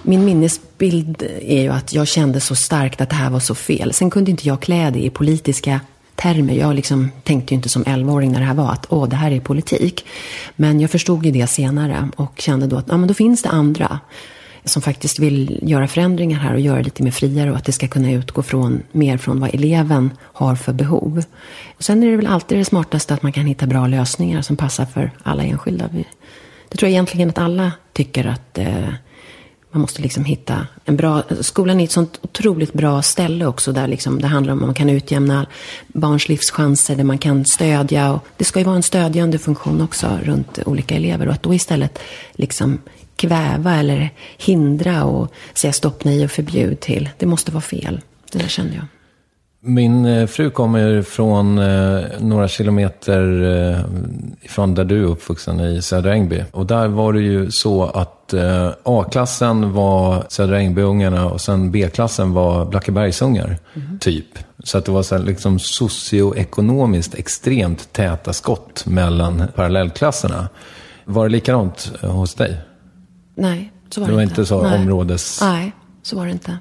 min minnesbild är ju att jag kände så starkt att det här var så fel. Sen kunde inte jag klä det i politiska termer. Jag liksom tänkte ju inte som 11-åring när det här var att åh, det här är politik. Men jag förstod ju det senare och kände då att ja, men då finns det andra som faktiskt vill göra förändringar här och göra det lite mer friare och att det ska kunna utgå från, mer från vad eleven har för behov. Och sen är det väl alltid det smartaste att man kan hitta bra lösningar som passar för alla enskilda. Det tror jag egentligen att alla tycker att eh, man måste liksom hitta en bra... Skolan är ett sånt otroligt bra ställe också där liksom det handlar om att man kan utjämna barns livschanser, där man kan stödja. Och det ska ju vara en stödjande funktion också runt olika elever. Och att då istället liksom kväva eller hindra och säga stopp, nej och förbjud till, det måste vara fel. Det där känner jag. Min eh, fru kommer från eh, några kilometer eh, från där du är uppvuxen i Södra Ängby. Och där var det ju så att A-klassen var Södra Ängbyungarna och sen B-klassen var Blackebergsungar, mm. typ. Så att det var så liksom socioekonomiskt extremt täta skott mellan parallellklasserna. Var det likadant hos dig? Nej, så var Det det, var inte. inte så Nej. områdes... Nej, så var det inte.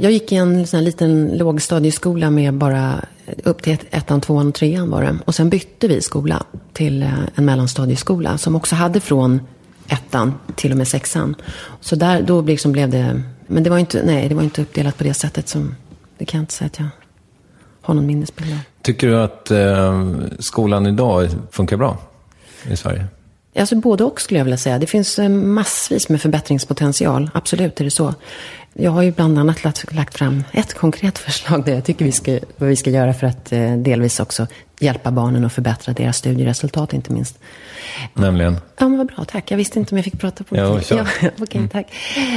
Jag gick i en sån liten lågstadieskola med bara upp till ett, ettan, tvåan och trean var det. Och sen bytte vi skola till eh, en mellanstadieskola som också hade från ettan till och med sexan. Så där, då liksom blev det, men det var inte, nej, det var inte uppdelat på det sättet som, det kan jag inte säga att jag har någon minnesbild av. Tycker du att eh, skolan idag funkar bra i Sverige? Alltså både och skulle jag vilja säga. Det finns eh, massvis med förbättringspotential. Absolut är det så. Jag har ju bland annat lagt, lagt fram ett konkret förslag där jag tycker vi ska, vad vi ska göra för att eh, delvis också hjälpa barnen och förbättra deras studieresultat inte minst. Nämligen? Ja, men vad bra, tack. Jag visste inte om jag fick prata på Ja, ja, Okej, tack.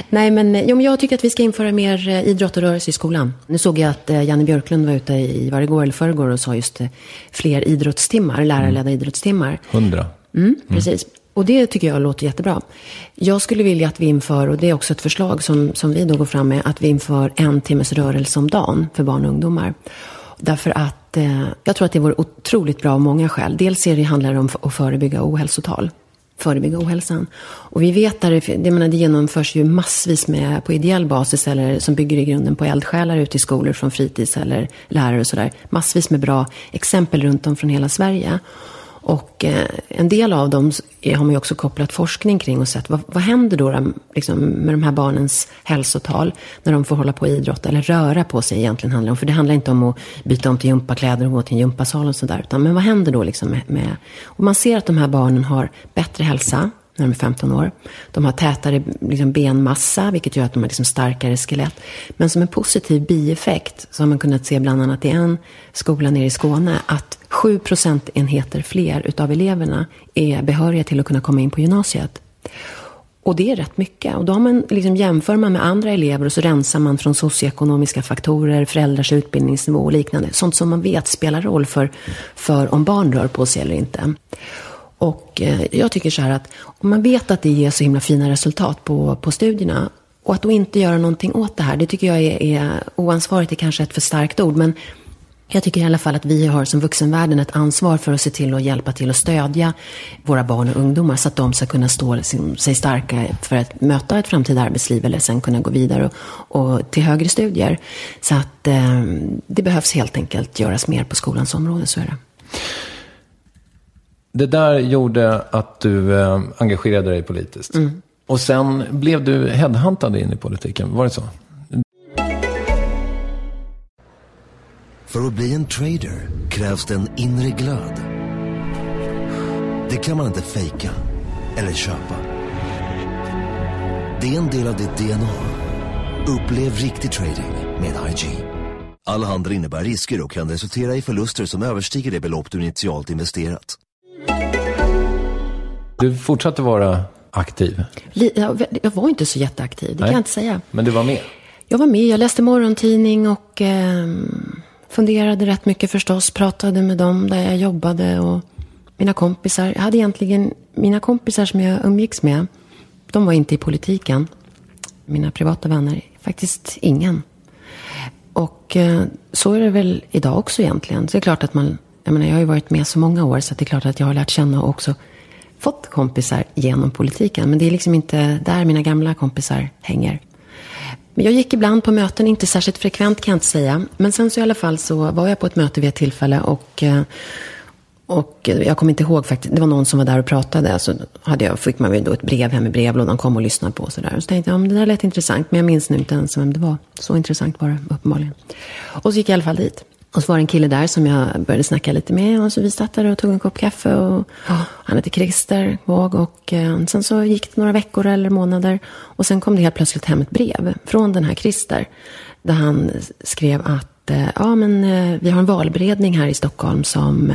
Nej, men, eh, jo, men jag tycker att vi ska införa mer eh, idrott och rörelse i skolan. Nu såg jag att eh, Janne Björklund var ute i, var det igår eller förrgår och sa just eh, fler idrottstimmar, lärarledda idrottstimmar. Hundra? Mm, precis. Och det tycker jag låter jättebra. Jag skulle vilja att vi inför, och det är också ett förslag som, som vi då går fram med, att vi inför en timmes rörelse om dagen för barn och ungdomar. Därför att eh, jag tror att det vore otroligt bra av många skäl. Dels är det, handlar det om att förebygga ohälsotal. Förebygga ohälsan. Och vi vet att det, det, menar, det genomförs ju massvis med på ideell basis eller som bygger i grunden på eldsjälar ute i skolor från fritids eller lärare och sådär. Massvis med bra exempel runt om från hela Sverige. Och eh, en del av dem har man ju också kopplat forskning kring och sett vad, vad händer då liksom, med de här barnens hälsotal när de får hålla på och idrotta eller röra på sig egentligen handlar om. För det handlar inte om att byta om till gympakläder och gå till en gympasal och sådär. Utan men vad händer då liksom med, med... Och man ser att de här barnen har bättre hälsa när de är 15 år. De har tätare liksom, benmassa, vilket gör att de har liksom, starkare skelett. Men som en positiv bieffekt så har man kunnat se bland annat i en skola nere i Skåne att 7 procentenheter fler utav eleverna är behöriga till att kunna komma in på gymnasiet. Och det är rätt mycket. Och då har man, liksom, jämför man med andra elever och så rensar man från socioekonomiska faktorer, föräldrars utbildningsnivå och liknande. Sånt som man vet spelar roll för, för om barn rör på sig eller inte. Och eh, jag tycker så här att om man vet att det ger så himla fina resultat på, på studierna och att då inte göra någonting åt det här, det tycker jag är, är oansvarigt, är kanske ett för starkt ord, men jag tycker i alla fall att vi har som vuxenvärlden ett ansvar för att se till att hjälpa till och stödja våra barn och ungdomar så att de ska kunna stå sig starka för att möta ett framtida arbetsliv eller sen kunna gå vidare och, och till högre studier. Så att eh, det behövs helt enkelt göras mer på skolans område, så är det. Det där gjorde att du eh, engagerade dig politiskt. Mm. Och sen blev du headhuntad in i politiken, var det så? För att bli en trader krävs det en inre glöd. Det kan man inte fejka eller köpa. Det är en del av ditt DNA. Upplev riktig trading med IG. All handel innebär risker och kan resultera i förluster som överstiger det belopp du initialt investerat. Du fortsatte vara aktiv, Jag, var inte så jätteaktiv, det kan Nej. jag inte säga. men du var med. Jag var med, jag läste morgontidning och eh, funderade rätt mycket förstås. Pratade med dem där jag jobbade och mina kompisar. Jag hade egentligen, mina kompisar som jag umgicks med, de var inte i politiken. Mina privata vänner, faktiskt ingen. Och eh, så är det väl idag också egentligen. Så det är klart att man, jag menar jag har ju varit med så många år så att det är klart att jag har lärt känna och också fått kompisar genom politiken. Men det är liksom inte där mina gamla kompisar hänger. Men jag gick ibland på möten, inte särskilt frekvent kan jag inte säga. Men sen så i alla fall så var jag på ett möte vid ett tillfälle och, eh, och jag kommer inte ihåg faktiskt, det var någon som var där och pratade. Så hade jag, fick man ju då ett brev hem i brevlådan, kom och lyssnade på och sådär. Så tänkte jag, ja, men det där lät intressant, men jag minns nu inte ens vem det var. Så intressant var det uppenbarligen. Och så gick jag i alla fall dit. Och så var det en kille där som jag började snacka lite med. Och så vi satt där och tog en kopp kaffe. Och, han hette Christer Våg. Och eh, sen så gick det några veckor eller månader. Och sen kom det helt plötsligt hem ett brev från den här Christer. Där han skrev att eh, ja, men, eh, vi har en valberedning här i Stockholm som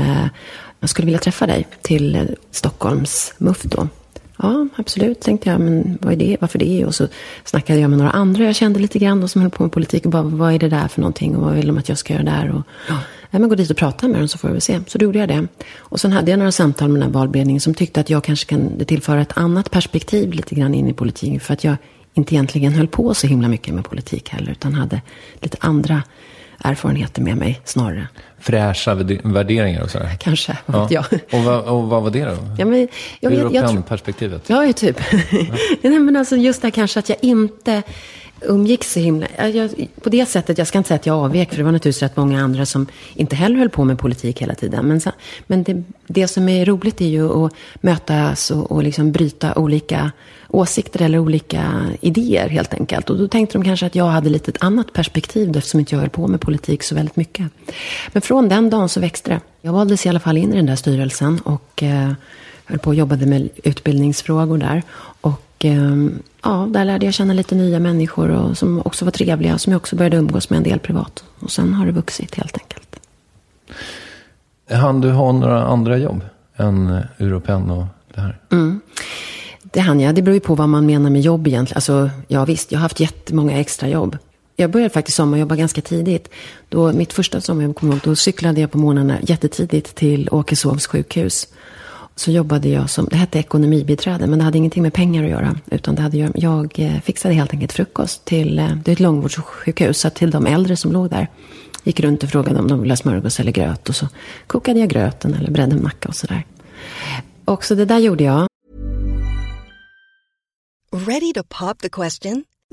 jag skulle vilja träffa dig till Stockholms MUF då. Ja, absolut, tänkte jag. Men vad är det? Varför det? Och så snackade jag med några andra jag kände lite grann då, som höll på med politik. Och bara, vad är det där för någonting? Och vad vill de att jag ska göra där? Och, ja, men gå dit och prata med dem så får vi väl se. Så då gjorde jag det. Och sen hade jag några samtal med den här valberedningen som tyckte att jag kanske kan tillföra ett annat perspektiv lite grann in i politiken. För att jag inte egentligen höll på så himla mycket med politik heller. Utan hade lite andra erfarenheter med mig snarare. Fräscha värde- värderingar och sådär. Kanske, vad vet jag. Och, vad, och vad var det då? Ja, men jag vet, jag tror, European-perspektivet. Ja, typ. Nej, men alltså just det här kanske att jag inte umgicks så himla... jag- Jag, på det sättet, jag ska inte säga att jag avvek, för det var naturligtvis rätt många andra som inte heller höll på med politik hela tiden. Men, så, men det, det som är roligt är ju att mötas och, och liksom bryta olika åsikter eller olika idéer helt enkelt. Och då tänkte de kanske att jag hade lite ett annat perspektiv eftersom inte jag höll på med politik så väldigt mycket. Men från den dagen så växte det. Jag valdes i alla fall in i den där styrelsen och eh, höll på och jobbade med utbildningsfrågor där. Och eh, ja, där lärde jag känna lite nya människor och, som också var trevliga, som jag också började umgås med en del privat. Och sen har det vuxit helt enkelt. Han du ha några andra jobb än eh, European och det här? Det hann jag. Det beror ju på vad man menar med jobb egentligen. Alltså, ja visst, jag har haft jättemånga extra jobb. Jag började faktiskt sommarjobba ganska tidigt. Då, mitt första sommarjobb, kommer jag ihåg, då cyklade jag på morgnarna jättetidigt till Åkeshovs sjukhus. Så jobbade jag som, det hette ekonomibiträde, men det hade ingenting med pengar att göra. Utan det hade, jag, eh, fixade helt enkelt frukost till, eh, det är ett långvårdssjukhus, så till de äldre som låg där. Gick runt och frågade om de ville ha smörgås eller gröt. Och så kokade jag gröten eller bredde en macka och sådär. Och så det där gjorde jag. Ready to pop the question?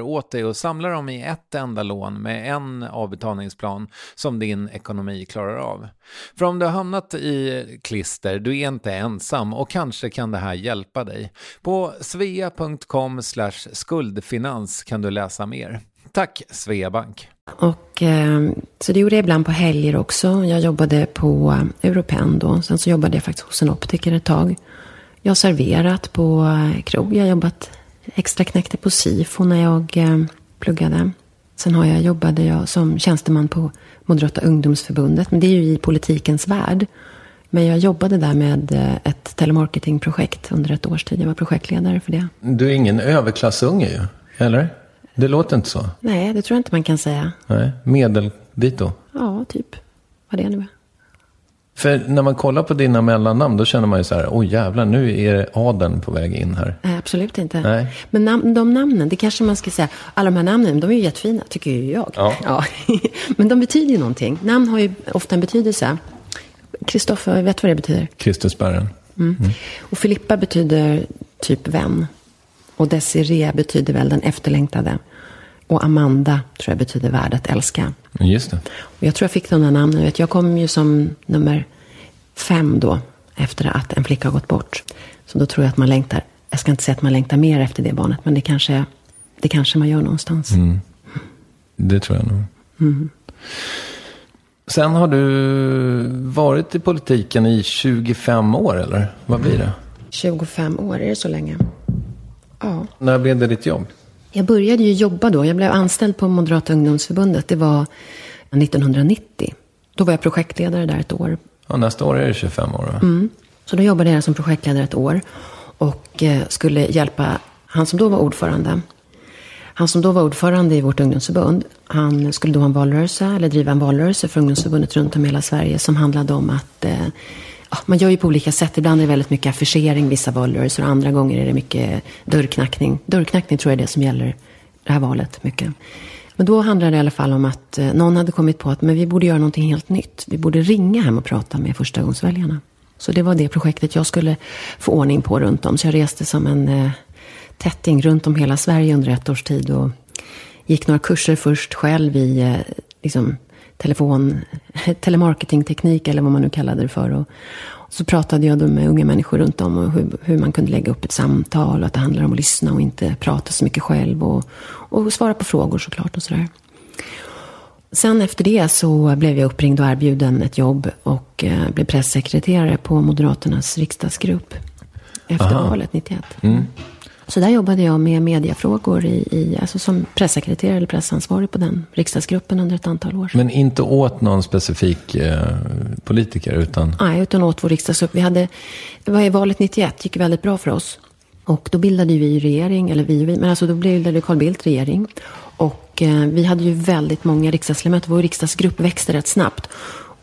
åt dig och samla dem i ett enda lån med en avbetalningsplan som din ekonomi klarar av. För om du har hamnat i klister, du är inte ensam och kanske kan det här hjälpa dig. På svea.com skuldfinans kan du läsa mer. Tack Sveabank! Och, eh, så det gjorde jag ibland på helger också. Jag jobbade på eh, Europen då. Sen så jobbade jag faktiskt hos en optiker ett tag. Jag har serverat på eh, krog. Jag har jobbat extra knäckte på SIFO när jag eh, pluggade. Sen har jag, jobbade jag som tjänsteman på Moderata ungdomsförbundet. Men det är ju i politikens värld. Men jag jobbade där med eh, ett telemarketingprojekt under ett års tid. Jag var projektledare för det. Du är ingen överklassunge ju, eller? Det låter inte så. Nej, det tror jag inte man kan säga. Nej, medeldito. Ja, typ. Vad det nu är. För när man kollar på dina mellannamn, då känner man ju så här, oj jävlar, nu är adeln på väg in här. Nej, absolut inte. Nej. Men nam- de namnen, det kanske man ska säga, alla de här namnen, de är ju jättefina, tycker ju jag. Ja. Men de betyder ju någonting. Namn har ju ofta en betydelse. Kristoffer, vet du vad det betyder? Kristusbären. Och Filippa betyder typ vän. Och Desiree betyder väl den efterlängtade. Och Amanda tror jag betyder värd att älska. Just det. Och jag tror jag fick de där namnen. Jag kom ju som nummer fem då. Efter att en flicka har gått bort. Så då tror jag att man längtar. Jag ska inte säga att man längtar mer efter det barnet. Men det kanske, det kanske man gör någonstans. Det tror jag nog. Sen har du varit i politiken i 25 år, eller? Vad blir det? 25 år, är det så länge? Ja. När blev det ditt jobb? Jag började ju jobba då. Jag blev anställd på Moderata ungdomsförbundet. Det var 1990. Då var jag projektledare där ett år. Ja, nästa år är det 25 år, va? Så då jobbade jag som projektledare ett år. Och eh, skulle hjälpa han som då var ordförande. Han som då var ordförande i vårt ungdomsförbund. Han skulle då ha en valrörelse, eller driva en valrörelse för ungdomsförbundet runt om i hela Sverige. Som handlade om att eh, man gör ju på olika sätt. Ibland är det väldigt mycket affischering vissa valrörelser. Och andra gånger är det mycket dörrknackning. Dörrknackning tror jag är det som gäller det här valet mycket. Men då handlade det i alla fall om att eh, någon hade kommit på att men vi borde göra någonting helt nytt. Vi borde ringa hem och prata med förstagångsväljarna. Så det var det projektet jag skulle få ordning på runt om. Så jag reste som en eh, tätting runt om hela Sverige under ett års tid. Och gick några kurser först själv i eh, liksom, telefon, telemarketingteknik eller vad man nu kallade det för. Och så pratade jag då med unga människor runt om och hur, hur man kunde lägga upp ett samtal och att det handlar om att lyssna och inte prata så mycket själv. Och, och svara på frågor såklart och sådär. Sen efter det så blev jag uppringd och erbjuden ett jobb och eh, blev pressekreterare på Moderaternas riksdagsgrupp efter Aha. valet 91. Så där jobbade jag med mediafrågor i, i, alltså som pressekreterare eller pressansvarig på den riksdagsgruppen under ett antal år. Men inte åt någon specifik eh, politiker, utan... Nej, utan åt vår riksdagsgrupp. Vi hade, det var i valet 91, gick väldigt bra för oss. Och då bildade vi regering, eller vi men alltså då bildade Carl Bildt regering. Och eh, vi hade ju väldigt många riksdagsledamöter. Vår riksdagsgrupp växte rätt snabbt.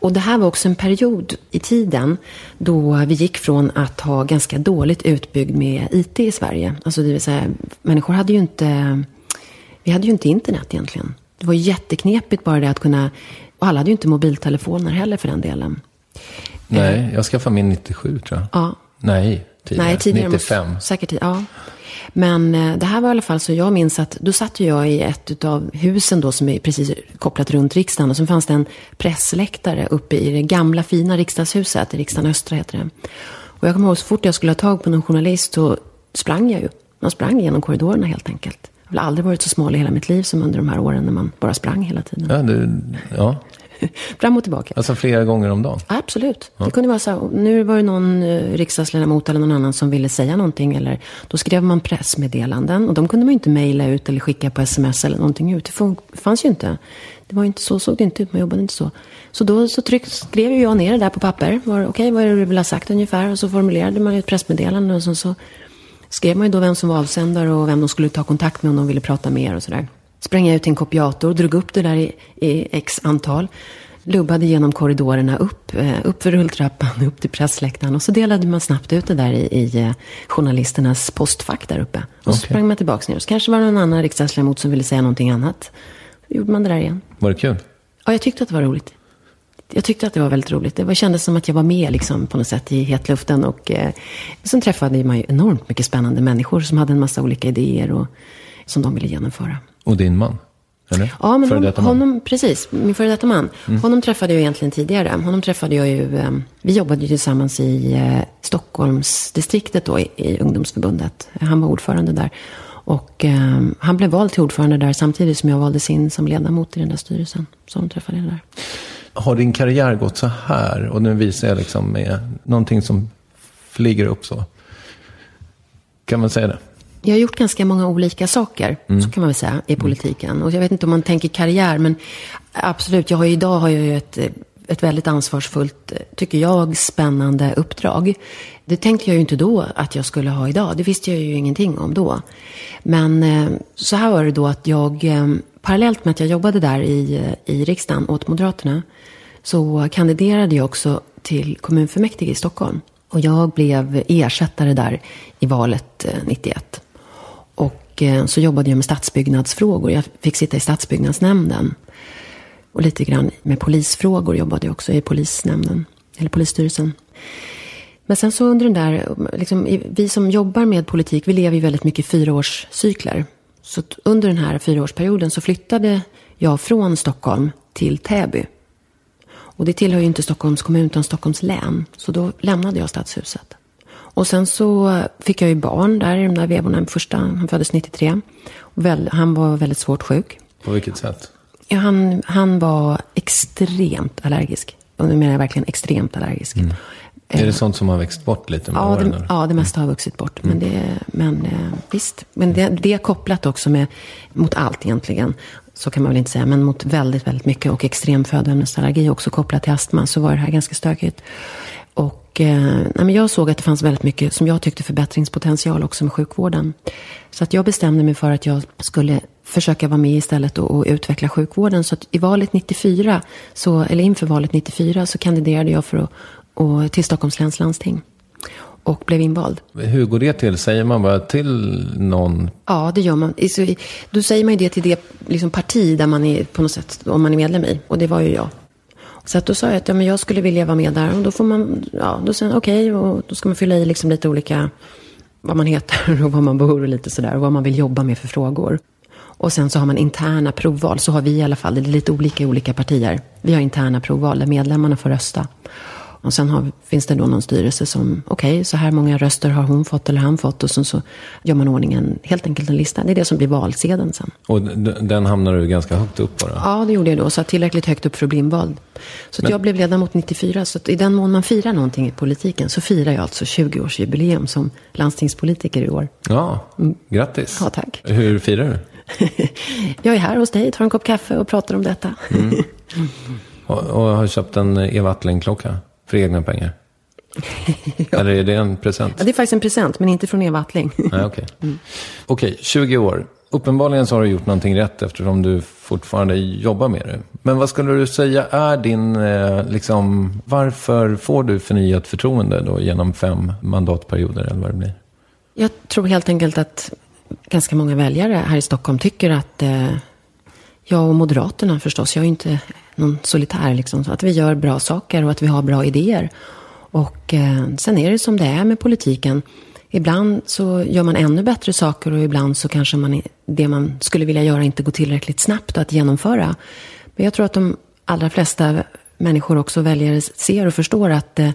Och det här var också en period i tiden då vi gick från att ha ganska dåligt utbyggd med IT i Sverige. Alltså det vill säga, människor hade ju inte, vi hade ju inte internet egentligen. Det var jätteknepigt bara det att kunna, och alla hade ju inte mobiltelefoner heller för den delen. Nej, jag skaffade min 97, tror jag. Ja, Nej, tidigare. Nej, tidigare. 95. måste- Säkert, ja. Men eh, det här var i alla fall så jag minns att då satt jag i ett av husen då som är precis kopplat runt riksdagen. Och så fanns det en pressläktare uppe i det gamla fina riksdagshuset. Riksdagen Östra heter det. Och jag kommer ihåg så fort jag skulle ha tag på någon journalist så sprang jag ju. Man sprang genom korridorerna helt enkelt. Jag har aldrig varit så smal i hela mitt liv som under de här åren när man bara sprang hela tiden. Ja, det, ja, Fram och tillbaka. alltså flera gånger om dagen. Absolut. Det kunde vara så här, nu var det någon eh, riksdagsledamot eller någon annan som ville säga någonting. Eller, då skrev man pressmeddelanden. Och de kunde man ju inte mejla ut eller skicka på sms eller någonting ut. Det fanns ju inte. Det var inte så, såg det inte ut. Man jobbade inte så. Så då så tryck, skrev jag ner det där på papper. Var, Okej, vad är det du vill ha sagt ungefär? Och så formulerade man ju ett pressmeddelande. Och så, så skrev man ju då vem som var avsändare och vem de skulle ta kontakt med om de ville prata mer och sådär. Sprang jag ut till en kopiator, drog upp det där i, i x antal. Lubbade genom korridorerna upp, eh, upp för rulltrappan, upp till pressläktaren. Och så delade man snabbt ut det där i, i eh, journalisternas postfack där uppe. Och så Okej. sprang man tillbaka ner. Så kanske var det någon annan riksdagsledamot som ville säga någonting annat. Då gjorde man det där igen. Var det kul? Ja, jag tyckte att det var roligt. Jag tyckte att det var väldigt roligt. Det var, kändes som att jag var med liksom, på något sätt i hetluften. Och, eh, sen träffade man ju enormt mycket spännande människor som hade en massa olika idéer och, som de ville genomföra. Och din man? Eller? Ja, men hon, honom, precis, min före detta man. Honom träffade jag egentligen tidigare. Honom träffade jag ju, eh, vi jobbade ju tillsammans i eh, Stockholmsdistriktet då, i, i ungdomsförbundet. Han var ordförande där. Och eh, han blev vald till ordförande där samtidigt som jag valdes in som ledamot i den där styrelsen. De träffade där. Har din karriär gått så här? Och nu visar jag liksom med någonting som flyger upp så. Kan man säga det? Jag har gjort ganska många olika saker, så kan man väl säga, i politiken. Och jag vet inte om man tänker karriär, men absolut, jag har ju, idag har jag ju ett, ett väldigt ansvarsfullt, tycker jag, spännande uppdrag. Det tänkte jag ju inte då att jag skulle ha idag. Det visste jag ju ingenting om då. Men eh, så här var det då att jag, eh, parallellt med att jag jobbade där i, eh, i riksdagen åt Moderaterna, så kandiderade jag också till kommunfullmäktige i Stockholm. Och jag blev ersättare där i valet eh, 91. Och så jobbade jag med stadsbyggnadsfrågor. Jag fick sitta i stadsbyggnadsnämnden. Och lite grann med polisfrågor jobbade jag också i polisnämnden. Eller polisstyrelsen. Men sen så under den där, liksom, vi som jobbar med politik, vi lever ju väldigt mycket i fyraårscykler. Så under den här fyraårsperioden så flyttade jag från Stockholm till Täby. Och det tillhör ju inte Stockholms kommun utan Stockholms län. Så då lämnade jag stadshuset. Och sen så fick jag ju barn där i de där vevorna. Första, han föddes 93. Och väl, han var väldigt svårt sjuk. På vilket sätt? Ja, han, han var extremt allergisk. Och nu menar jag verkligen extremt allergisk. Är det sånt som har växt bort lite med Ja åren? det, ja, det mesta har vuxit bort. Men, det, men eh, visst. Men det, det är kopplat också med, mot allt egentligen. Så kan man väl inte säga. Men mot väldigt, väldigt mycket. Och extrem födoämnesallergi också kopplat till astma. Så var det här ganska stökigt. Och eh, nej, jag såg att det fanns väldigt mycket som jag tyckte förbättringspotential också med sjukvården. Så att jag bestämde mig för att jag skulle försöka vara med istället och, och utveckla sjukvården. Så att i valet 94, så, eller inför valet 94 så kandiderade jag för att, och, till Stockholms läns landsting. Och blev invald. Hur går det till? Säger man bara till någon? Ja, det gör man. Då säger man ju det till det liksom, parti där man är på något sätt, om man är medlem i. Och det var ju jag. Så att då sa jag att ja, men jag skulle vilja vara med där. Och då får man, ja, då säger okej, okej. och då ska man fylla i liksom lite olika, vad man heter och var man bor och lite sådär. Och vad man vill jobba med för frågor. Och sen så har man interna provval. Så har vi i alla fall. Det är lite olika i olika partier. Vi har interna provval där medlemmarna får rösta. Och sen har, finns det då någon styrelse som, okej, så här många röster har hon fått eller han fått. Och sen så gör man ordningen, helt enkelt en lista. Det är det som blir valsedeln sen. Och den hamnar du ganska högt upp bara? Ja, det gjorde jag då. Så tillräckligt högt upp för att bli invald. Så att jag blev ledamot 94. Så i den mån man firar någonting i politiken så firar jag alltså 20-årsjubileum som landstingspolitiker i år. Ja, grattis. Ja, tack. Hur firar du? Jag är här hos dig, tar en kopp kaffe och pratar om detta. Och, och har köpt en Eva Attling-klocka för egna pengar? Eller är det en present? Ja, det är faktiskt en present, men inte från Eva Attling. Nej, okej. Okej, 20 år. Uppenbarligen så har du gjort någonting rätt eftersom du fortfarande jobbar med det. Men vad skulle du säga är din, eh, liksom, varför får du förnyat förtroende då genom fem mandatperioder eller vad det blir? Jag tror helt enkelt att ganska många väljare här i Stockholm tycker att eh, jag och Moderaterna förstås, jag är ju inte någon solitär liksom, så att vi gör bra saker och att vi har bra idéer. Och eh, sen är det som det är med politiken. Ibland så gör man ännu bättre saker och ibland så kanske man, det man skulle vilja göra inte går tillräckligt snabbt att genomföra. Men jag tror att de allra flesta människor också väljare ser och förstår att eh,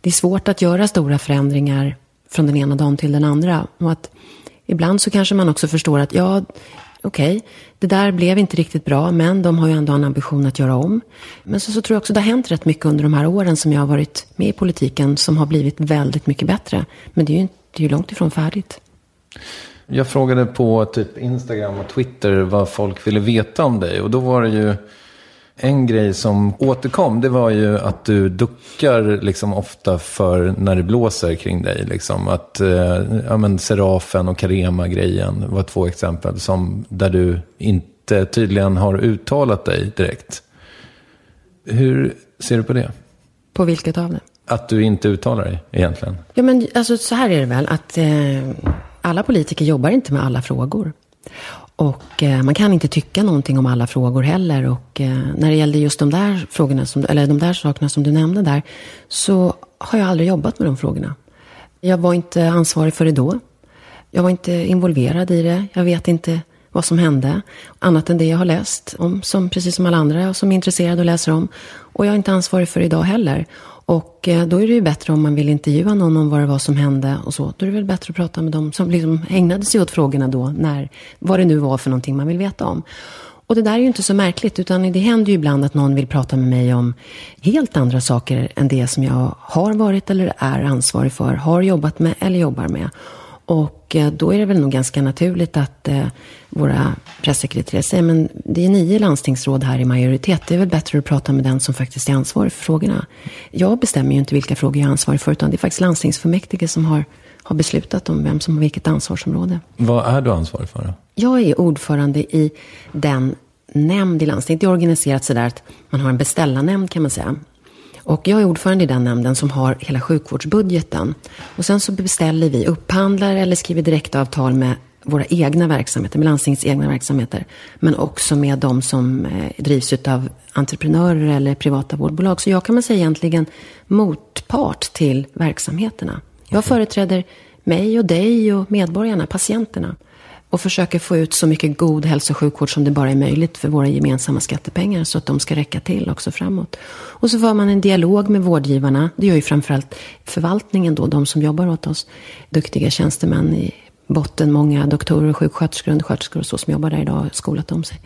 det är svårt att göra stora förändringar från den ena dagen till den andra. Och att ibland så kanske man också förstår att ja, okej, det där blev inte riktigt bra, men de har ju ändå en ambition att göra om. Men så, så tror jag också det har hänt rätt mycket under de här åren som jag har varit med i politiken som har blivit väldigt mycket bättre. Men det är ju, det är ju långt ifrån färdigt. Jag frågade på typ Instagram och Twitter vad folk ville veta om dig. Och då var det ju en grej som återkom. Det var ju att du duckar liksom ofta för när det blåser kring dig. Liksom. Att eh, ja, men Serafen och Carema-grejen var två exempel som, där du inte tydligen har uttalat dig direkt. Hur ser du på det? På vilket av det? Att du inte uttalar dig egentligen. Ja, men alltså, så här är det väl att eh, alla politiker jobbar inte med alla frågor. Och eh, man kan inte tycka någonting om alla frågor heller. Och eh, när det gällde just de där frågorna, som, eller de där sakerna som du nämnde där, så har jag aldrig jobbat med de frågorna. Jag var inte ansvarig för det då. Jag var inte involverad i det. Jag vet inte vad som hände. Annat än det jag har läst om, som, precis som alla andra som är intresserade och läser om. Och jag är inte ansvarig för det idag heller. Och eh, då är det ju bättre om man vill intervjua någon om vad det var som hände och så. Då är det väl bättre att prata med dem som liksom ägnade sig åt frågorna då, när, vad det nu var för någonting man vill veta om. Och det där är ju inte så märkligt, utan det händer ju ibland att någon vill prata med mig om helt andra saker än det som jag har varit eller är ansvarig för, har jobbat med eller jobbar med. Och eh, då är det väl nog ganska naturligt att eh, våra pressekreterare säger, men det är nio landstingsråd här i majoritet, det är väl bättre att prata med den som faktiskt är ansvarig för frågorna. Jag bestämmer ju inte vilka frågor jag är ansvarig för, utan det är faktiskt landstingsfullmäktige som har, har beslutat om vem som har vilket ansvarsområde. Vad är du ansvarig för då? Jag är ordförande i den nämnd i landstinget. Det är organiserat så där att man har en beställarnämnd kan man säga. Och jag är ordförande i den nämnden som har hela sjukvårdsbudgeten. Och sen så beställer vi, upphandlar eller skriver direktavtal med våra egna verksamheter, med landstingets egna verksamheter. Men också med de som eh, drivs av entreprenörer eller privata vårdbolag. Så jag kan man säga egentligen motpart till verksamheterna. Jag företräder mig och dig och medborgarna, patienterna. Och försöker få ut så mycket god hälso och sjukvård som det bara är möjligt för våra gemensamma skattepengar. Så att de ska räcka till också framåt. Och så får man en dialog med vårdgivarna. Det gör ju framförallt förvaltningen då, de som jobbar åt oss. Duktiga tjänstemän i botten, många doktorer, sjuksköterskor, undersköterskor och så som jobbar där idag och skolat om sig.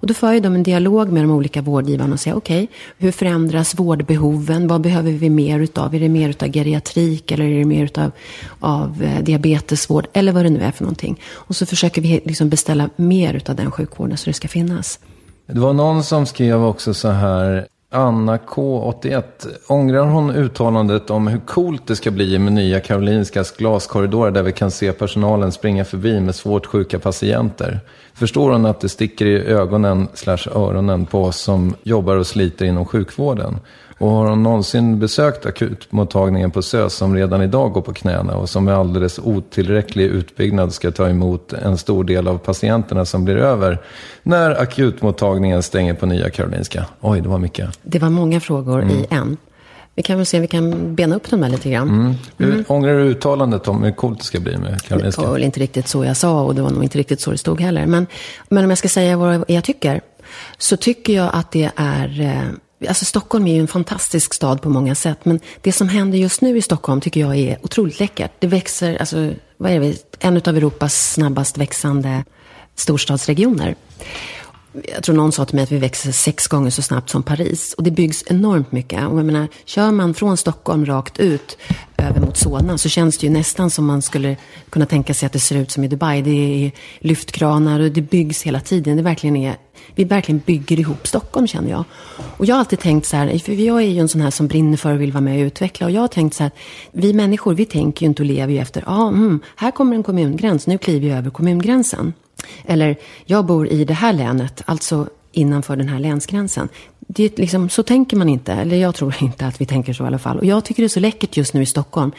Och då för ju de en dialog med de olika vårdgivarna och säger okej, okay, hur förändras vårdbehoven? Vad behöver vi mer utav? Är det mer utav geriatrik eller är det mer utav av eh, diabetesvård? Eller vad det nu är för någonting. Och så försöker vi liksom beställa mer utav den sjukvården så det ska finnas. Det var någon som skrev också så här. Anna K81. Ångrar hon uttalandet om hur coolt det ska bli med nya Karolinskas glaskorridorer där vi kan se personalen springa förbi med svårt sjuka patienter? Förstår hon att det sticker i ögonen slash öronen på oss som jobbar och sliter inom sjukvården? Och har hon någonsin besökt akutmottagningen på SÖS som redan idag går på knäna och som med alldeles otillräcklig utbyggnad ska ta emot en stor del av patienterna som blir över när akutmottagningen stänger på Nya Karolinska? Oj, det var mycket. Det var många frågor mm. i en. Vi kan väl se om vi kan bena upp dem där lite grann. Mm. Mm. Ångrar du uttalandet om hur coolt det ska bli med Karolinska? Det var väl inte riktigt så jag sa och det var nog inte riktigt så det stod heller. Men, men om jag ska säga vad jag tycker, så tycker jag att det är eh, Alltså Stockholm är ju en fantastisk stad på många sätt. Men det som händer just nu i Stockholm tycker jag är otroligt läckert. Det växer, alltså, vad är det, en av Europas snabbast växande storstadsregioner. Jag tror någon sa till mig att vi växer sex gånger så snabbt som Paris. Och det byggs enormt mycket. Och jag menar, kör man från Stockholm rakt ut över mot Solna så känns det ju nästan som man skulle kunna tänka sig att det ser ut som i Dubai. Det är lyftkranar och det byggs hela tiden. Det verkligen är, vi verkligen bygger ihop Stockholm känner jag. Och jag har alltid tänkt så här, för jag är ju en sån här som brinner för och vill vara med och utveckla. Och jag har tänkt så här, vi människor vi tänker ju inte och lever ju efter, ja, ah, mm, här kommer en kommungräns, nu kliver vi över kommungränsen. Eller, jag bor i det här länet, alltså innanför den här länsgränsen. Det är liksom, så tänker man inte, eller jag tror inte att vi tänker så i alla fall. Och jag tycker det är så läckert just nu i Stockholm.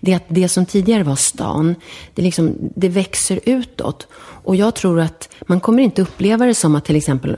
Det är att det som tidigare var stan, det, liksom, det växer utåt. Och jag tror att man kommer inte uppleva det som att till exempel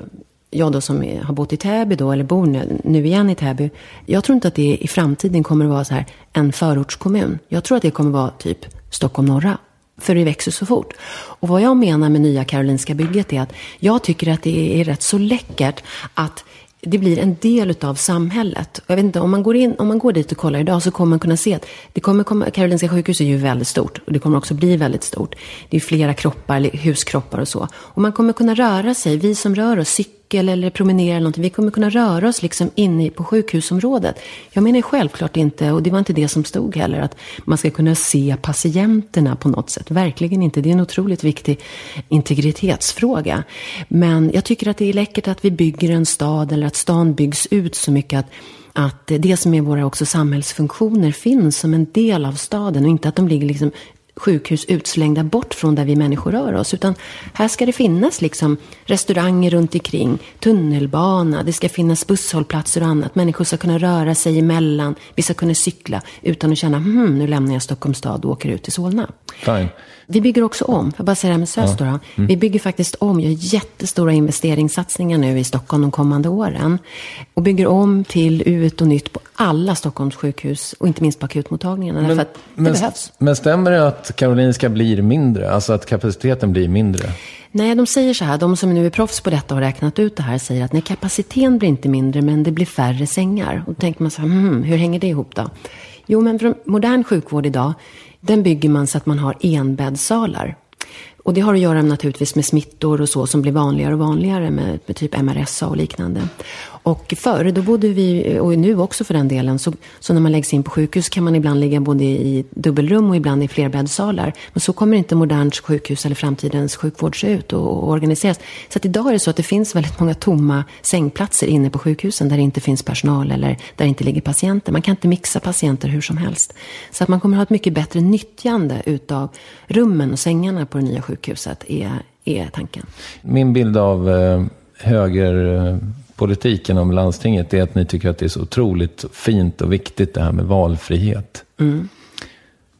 jag då som har bott i Täby då, eller bor nu, nu igen i Täby. Jag tror inte att det i framtiden kommer att vara så här en förortskommun. Jag tror att det kommer att vara typ Stockholm norra. För det växer så fort. Och vad jag menar med Nya Karolinska bygget är att jag tycker att det är rätt så läckert att det blir en del av samhället. Jag vet inte, om man, går in, om man går dit och kollar idag så kommer man kunna se att det kommer komma, Karolinska sjukhuset är ju väldigt stort och det kommer också bli väldigt stort. Det är flera kroppar, huskroppar och så. Och man kommer kunna röra sig, vi som rör oss, cykel eller promenera eller någonting. Vi kommer kunna röra oss liksom inne på sjukhusområdet. Jag menar självklart inte, och det var inte det som stod heller, att man ska kunna se patienterna på något sätt. Verkligen inte. Det är en otroligt viktig integritetsfråga. Men jag tycker att det är läckert att vi bygger en stad eller att stan byggs ut så mycket att att det som är våra också samhällsfunktioner finns som en del av staden och inte att de ligger liksom sjukhus utslängda bort från där vi människor rör oss. Utan här ska det finnas liksom restauranger runt omkring, tunnelbana, det ska finnas busshållplatser och annat. Människor ska kunna röra sig emellan, vi ska kunna cykla utan att känna, hmm, nu lämnar jag Stockholms stad och åker ut till Solna. Fine. Vi bygger också om, jag bara säger det här med SÖS ja. då. Mm. Vi bygger faktiskt om, gör jättestora investeringssatsningar nu i Stockholm de kommande åren. Och bygger om till ut och nytt på alla Stockholms sjukhus och inte minst på akutmottagningarna. Men, att det men, behövs. Men stämmer det att Karolinska blir mindre, alltså att kapaciteten blir mindre? Nej, de säger så här, de som nu är proffs på detta och har räknat ut det här säger att nej, kapaciteten blir inte mindre men det blir färre sängar. Och då tänker man så här, hmm, hur hänger det ihop då? Jo, men modern sjukvård idag den bygger man så att man har enbäddssalar. Och det har att göra naturligtvis med smittor och så som blir vanligare och vanligare med, med typ MRSA och liknande. Och förr, då bodde vi, och nu också för den delen, så, så när man läggs in på sjukhus kan man ibland ligga både i dubbelrum och ibland i flerbäddssalar. Men så kommer inte moderns sjukhus eller framtidens sjukvård se ut och, och organiseras. Så att idag är det så att det finns väldigt många tomma sängplatser inne på sjukhusen där det inte finns personal eller där det inte ligger patienter. Man kan inte mixa patienter hur som helst. Så att man kommer att ha ett mycket bättre nyttjande utav rummen och sängarna på det nya sjukhuset är, är tanken. Min bild av eh, höger eh, politiken om landstinget är att ni tycker att det är så otroligt fint och viktigt det här med valfrihet.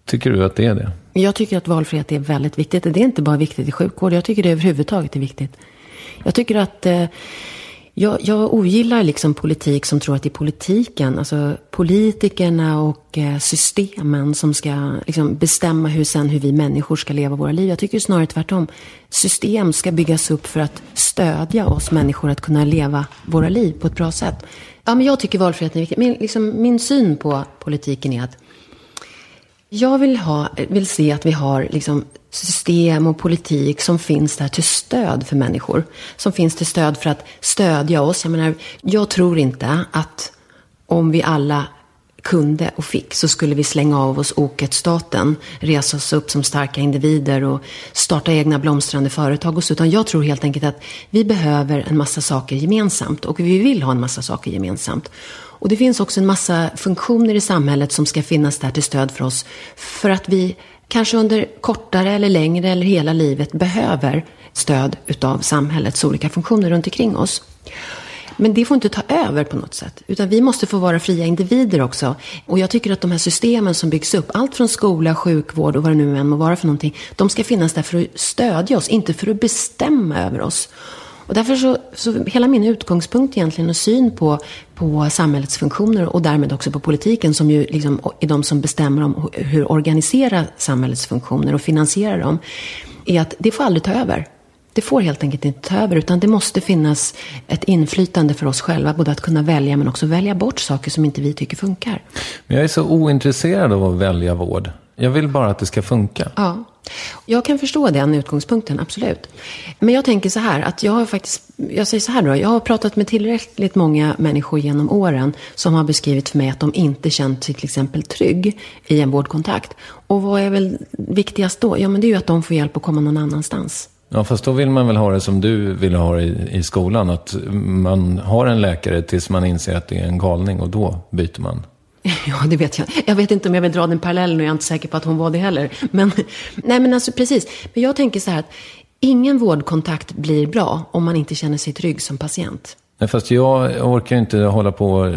Tycker du att det är det? Jag tycker att valfrihet är väldigt viktigt. Det är inte bara viktigt i sjukvård. Jag tycker det överhuvudtaget är viktigt. Jag tycker att eh, jag, jag ogillar liksom politik som tror att det är politiken, alltså politikerna och eh, systemen som ska liksom, bestämma hur, sen, hur vi människor ska leva våra liv. Jag tycker snarare tvärtom. System ska byggas upp för att stödja oss människor att kunna leva våra liv på ett bra sätt. Ja, men jag tycker valfriheten är viktig. Min, liksom, min syn på politiken är att jag vill, ha, vill se att vi har liksom system och politik som finns där till stöd för människor. Som finns till stöd för att stödja oss. Jag, menar, jag tror inte att om vi alla kunde och fick så skulle vi slänga av oss oket staten, resa oss upp som starka individer och starta egna blomstrande företag och så. Utan jag tror helt enkelt att vi behöver en massa saker gemensamt och vi vill ha en massa saker gemensamt. Och det finns också en massa funktioner i samhället som ska finnas där till stöd för oss. För att vi kanske under kortare eller längre eller hela livet behöver stöd utav samhällets olika funktioner runt omkring oss. Men det får inte ta över på något sätt. Utan vi måste få vara fria individer också. Och jag tycker att de här systemen som byggs upp, allt från skola, sjukvård och vad det nu än må vara för någonting. De ska finnas där för att stödja oss, inte för att bestämma över oss. Och därför så, så hela min utgångspunkt egentligen och syn på, på samhällets funktioner och därmed också på politiken som ju liksom är de som bestämmer om hur organisera samhällets funktioner och finansiera dem. Är att det får aldrig ta över. Det får helt enkelt inte ta över utan det måste finnas ett inflytande för oss själva. Både att kunna välja men också välja bort saker som inte vi tycker funkar. Men jag är så ointresserad av att välja vård. Jag vill bara att det ska funka. Ja. Jag kan förstå den utgångspunkten, absolut. Men jag tänker så här, att jag har faktiskt, jag säger så här då, jag har pratat med tillräckligt många människor genom åren som har beskrivit för mig att de inte känt sig till exempel trygg i en vårdkontakt. Och vad är väl viktigast då? Ja, men det är ju att de får hjälp att komma någon annanstans. Ja, fast då vill man väl ha det som du ville ha det i, i skolan. Att man har en läkare tills man inser att det är en galning och då byter man. Ja, det vet jag. Jag vet inte om jag vill dra den parallellen och jag är inte säker på att hon var det heller. Men, nej men alltså precis. Men jag tänker så här att ingen vårdkontakt blir bra om man inte känner sig trygg som patient. Nej, fast jag orkar inte hålla på och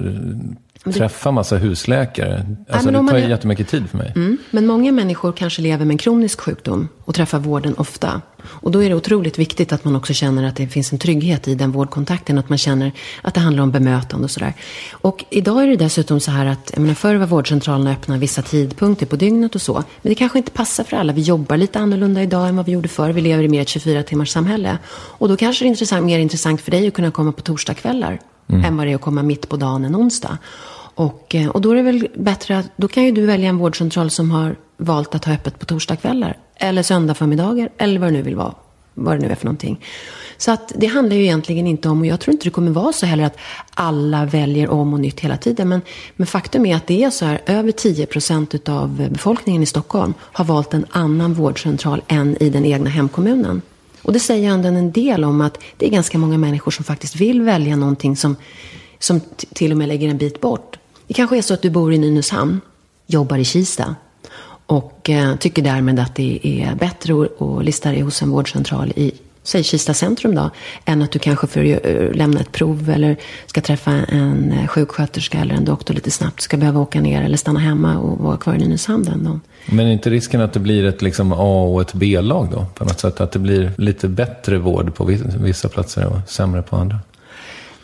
träffa massa husläkare. Alltså, om det tar ju är- jättemycket tid för mig. Mm. Men många människor kanske lever med en kronisk sjukdom och träffar vården ofta. Och då är det otroligt viktigt att man också känner att det finns en trygghet i den vårdkontakten. Att man känner att det handlar om bemötande och sådär. Och idag är det dessutom så här att, jag menar, förr var vårdcentralerna öppna vissa tidpunkter på dygnet och så. Men det kanske inte passar för alla. Vi jobbar lite annorlunda idag än vad vi gjorde förr. Vi lever i mer ett 24-timmars samhälle. Och då kanske det är intressant, mer intressant för dig att kunna komma på torsdagskvällar. Mm. Än vad det är att komma mitt på dagen en onsdag. Och, eh, och då är det väl bättre att, då kan ju du välja en vårdcentral som har valt att ha öppet på torsdagskvällar. Eller söndag förmiddagar, eller vad det nu vill vara. Vad det nu är för någonting. Så att det handlar ju egentligen inte om, och jag tror inte det kommer vara så heller att alla väljer om och nytt hela tiden. Men, men faktum är att det är så här, över 10 procent av befolkningen i Stockholm har valt en annan vårdcentral än i den egna hemkommunen. Och det säger ändå en del om att det är ganska många människor som faktiskt vill välja någonting som, som t- till och med lägger en bit bort. Det kanske är så att du bor i Nynäshamn, jobbar i Kista och eh, tycker därmed att det är bättre att, att lista dig hos en vårdcentral i Säg Kista centrum då, än att du kanske får eh, lämna ett prov eller ska träffa en eh, sjuksköterska eller en doktor lite snabbt ska behöva åka ner eller stanna hemma och vara kvar i Nynäshamn den dagen. Men är inte risken att det blir ett liksom A och ett B-lag då? På något sätt att det blir lite bättre vård på vissa platser och sämre på andra?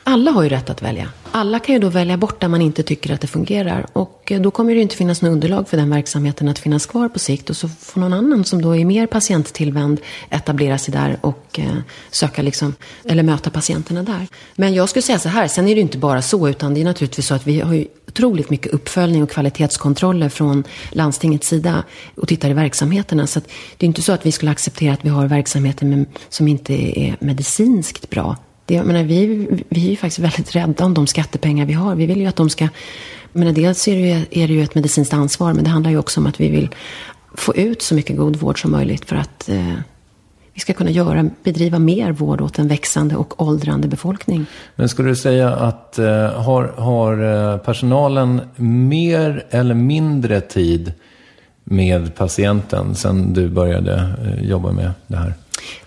Alla har ju rätt att välja. Alla kan ju då välja bort där man inte tycker att det fungerar. Och eh, då kommer det ju inte finnas något underlag för den verksamheten att finnas kvar på sikt. Och så får någon annan som då är mer patienttillvänd etablera sig där och eh, söka liksom, eller möta patienterna där. Men jag skulle säga så här, sen är det ju inte bara så, utan det är naturligtvis så att vi har ju otroligt mycket uppföljning och kvalitetskontroller från landstingets sida och tittar i verksamheterna. Så att det är inte så att vi skulle acceptera att vi har verksamheter med, som inte är medicinskt bra. Det, jag menar, vi, vi är ju faktiskt väldigt rädda om de skattepengar vi har. Vi vill ju att de ska... Jag menar, dels är det, ju, är det ju ett medicinskt ansvar, men det handlar ju också om att vi vill få ut så mycket god vård som möjligt för att eh, vi ska kunna göra, bedriva mer vård åt en växande och åldrande befolkning. Men skulle du säga att eh, har, har eh, personalen mer eller mindre tid med patienten sen du började eh, jobba med det här?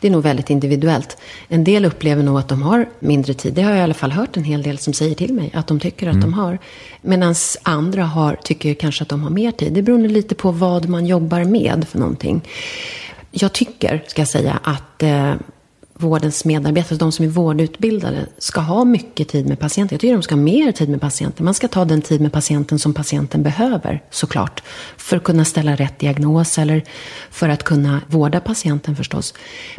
Det är nog väldigt individuellt. En del upplever nog att de har mindre tid. Det har jag i alla fall hört en hel del som säger till mig att de tycker att de har. Medan andra har, tycker kanske att de har mer tid. Det beror lite på vad man jobbar med för någonting. Jag tycker, ska jag säga, att eh, vårdens medarbetare, de som är vårdutbildade, ska ha mycket tid med patienten. Jag tycker de ska ha mer tid med patienten. Man ska ta den tid med patienten som patienten behöver, såklart. För att kunna ställa rätt diagnos eller för att kunna vårda patienten förstås.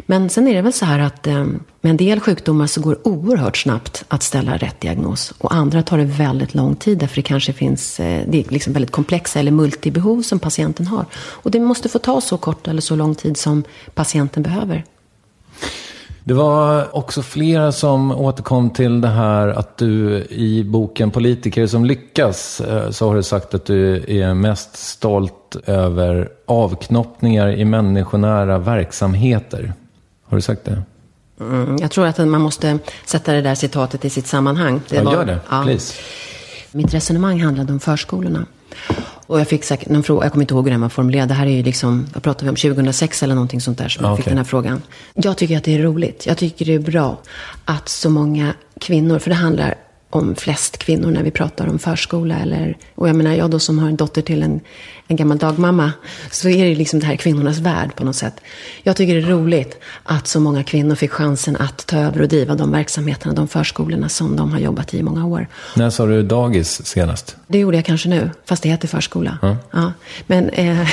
Men sen är det väl så här att eh, med en del sjukdomar så går det oerhört snabbt att ställa rätt diagnos. Och andra tar det väldigt lång tid därför det kanske finns eh, det är liksom väldigt komplexa eller multibehov som patienten har. Och det måste få ta så kort eller så lång tid som patienten behöver. Det var också flera som återkom till det här att du i boken Politiker som lyckas eh, så har du sagt att du är mest stolt över avknoppningar i människonära verksamheter. Har du sagt det? Mm, jag tror att man måste sätta det där citatet i sitt sammanhang. Det ja, var, gör det. Please. Mitt resonemang handlade om förskolorna. Och jag fick säkert någon fråga, jag kommer inte ihåg hur den var formulerad. Det här är ju liksom, vad pratade vi om, 2006 eller någonting sånt där som jag Okay. fick den här frågan. Jag tycker att det är roligt. Jag tycker det är bra att så många kvinnor, för det handlar om flest kvinnor när vi pratar om förskola. Eller, och jag menar, jag då som har en dotter till en, en gammal dagmamma, så är det liksom det här kvinnornas värld på något sätt. Jag tycker det är roligt att så många kvinnor fick chansen att ta över och driva de verksamheterna, de förskolorna som de har jobbat i i många år. När sa du dagis senast? Det gjorde jag kanske nu, fast det heter förskola. Ja. Men eh,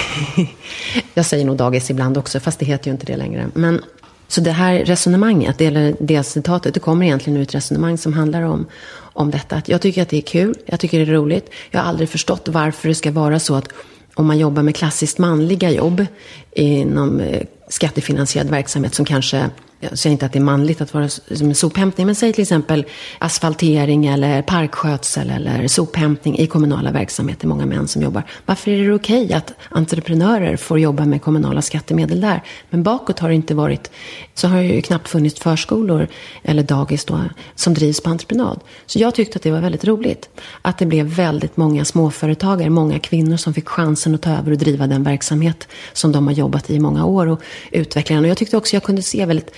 jag säger nog dagis ibland också, fast det heter ju inte det längre. Men, så det här resonemanget, eller det citatet, det kommer egentligen ur ett resonemang som handlar om, om detta. Att jag tycker att det är kul, jag tycker det är roligt. Jag har aldrig förstått varför det ska vara så att om man jobbar med klassiskt manliga jobb inom eh, skattefinansierad verksamhet som kanske, jag säger inte att det är manligt att vara som en sophämtning, men säg till exempel asfaltering eller parkskötsel eller sophämtning i kommunala verksamheter, många män som jobbar. Varför är det okej att entreprenörer får jobba med kommunala skattemedel där? Men bakåt har det inte varit, så har det ju knappt funnits förskolor eller dagis då, som drivs på entreprenad. Så jag tyckte att det var väldigt roligt att det blev väldigt många småföretagare, många kvinnor som fick chansen att ta över och driva den verksamhet som de har jobbat i i många år och utvecklingen. Och jag tyckte också jag kunde se väldigt,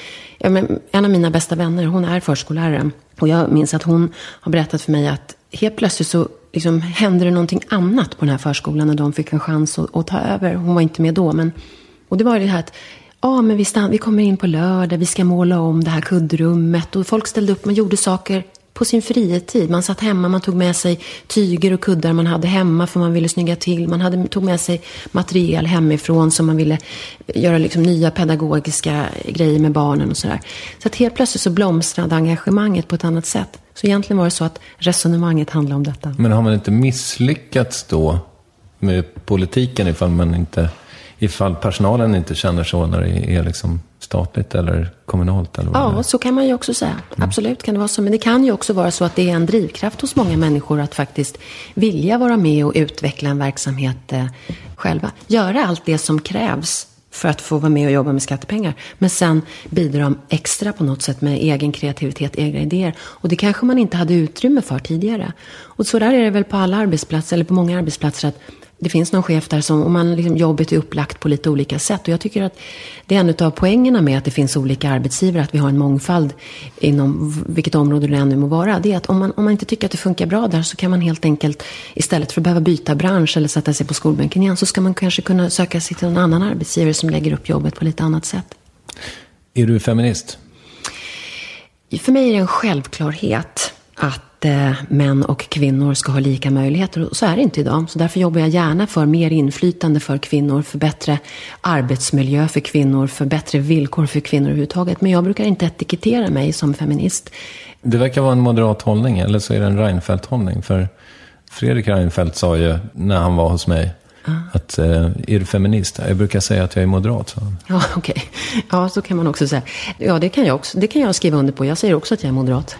en av mina bästa vänner, hon är förskollärare. Och jag minns att hon har berättat för mig att helt plötsligt så liksom hände det någonting annat på den här förskolan när de fick en chans att, att ta över. Hon var inte med då, men och det var det här att Ja, ah, men vi, stann, vi kommer in på lördag, vi ska måla om det här kuddrummet. Och folk ställde upp, man gjorde saker på sin fritid. Man satt hemma, man tog med sig tyger och kuddar man hade hemma för man ville snygga till. Man hade, tog med sig material hemifrån som man ville göra liksom nya pedagogiska grejer med barnen och sådär. Så att helt plötsligt så blomstrade engagemanget på ett annat sätt. Så egentligen var det så att resonemanget handlade om detta. Men har man inte misslyckats då med politiken ifall man inte ifall personalen inte känner så när det är liksom statligt eller kommunalt? Eller vad Ja, så kan man ju också säga. Absolut kan det vara så. Men det kan ju också vara så att det är en drivkraft hos många människor att faktiskt vilja vara med och utveckla en verksamhet eh, själva. Göra allt det som krävs för att få vara med och jobba med skattepengar. Men sen bidra extra på något sätt med egen kreativitet, egna idéer. Och det kanske man inte hade utrymme för tidigare. Och så där är det väl på alla arbetsplatser, eller på många arbetsplatser, att det finns någon chef där som, och man liksom, jobbet är upplagt på lite olika sätt. Och jag tycker att det är en av poängerna med att det finns olika arbetsgivare, att vi har en mångfald inom vilket område det än må vara. Det är att om man, om man inte tycker att det funkar bra där så kan man helt enkelt, istället för att behöva byta bransch eller sätta sig på skolbänken igen, så ska man kanske kunna söka sig till en annan arbetsgivare som lägger upp jobbet på lite annat sätt. Är du feminist? För mig är det en självklarhet att eh, män och kvinnor ska ha lika möjligheter. Och så är det inte idag. Så därför jobbar jag gärna för mer inflytande för kvinnor, för bättre arbetsmiljö för kvinnor, för bättre villkor för kvinnor överhuvudtaget. Men jag brukar inte etikettera mig som feminist. Det verkar vara en moderat hållning, eller så är det en Reinfeldt-hållning. För Fredrik Reinfeldt sa ju när han var hos mig att eh, är du feminist? Jag brukar säga att jag är moderat, han. Ja, okej. Ja, så kan man också säga. Ja, det kan jag också. Det kan jag skriva under på. Jag säger också att jag är moderat.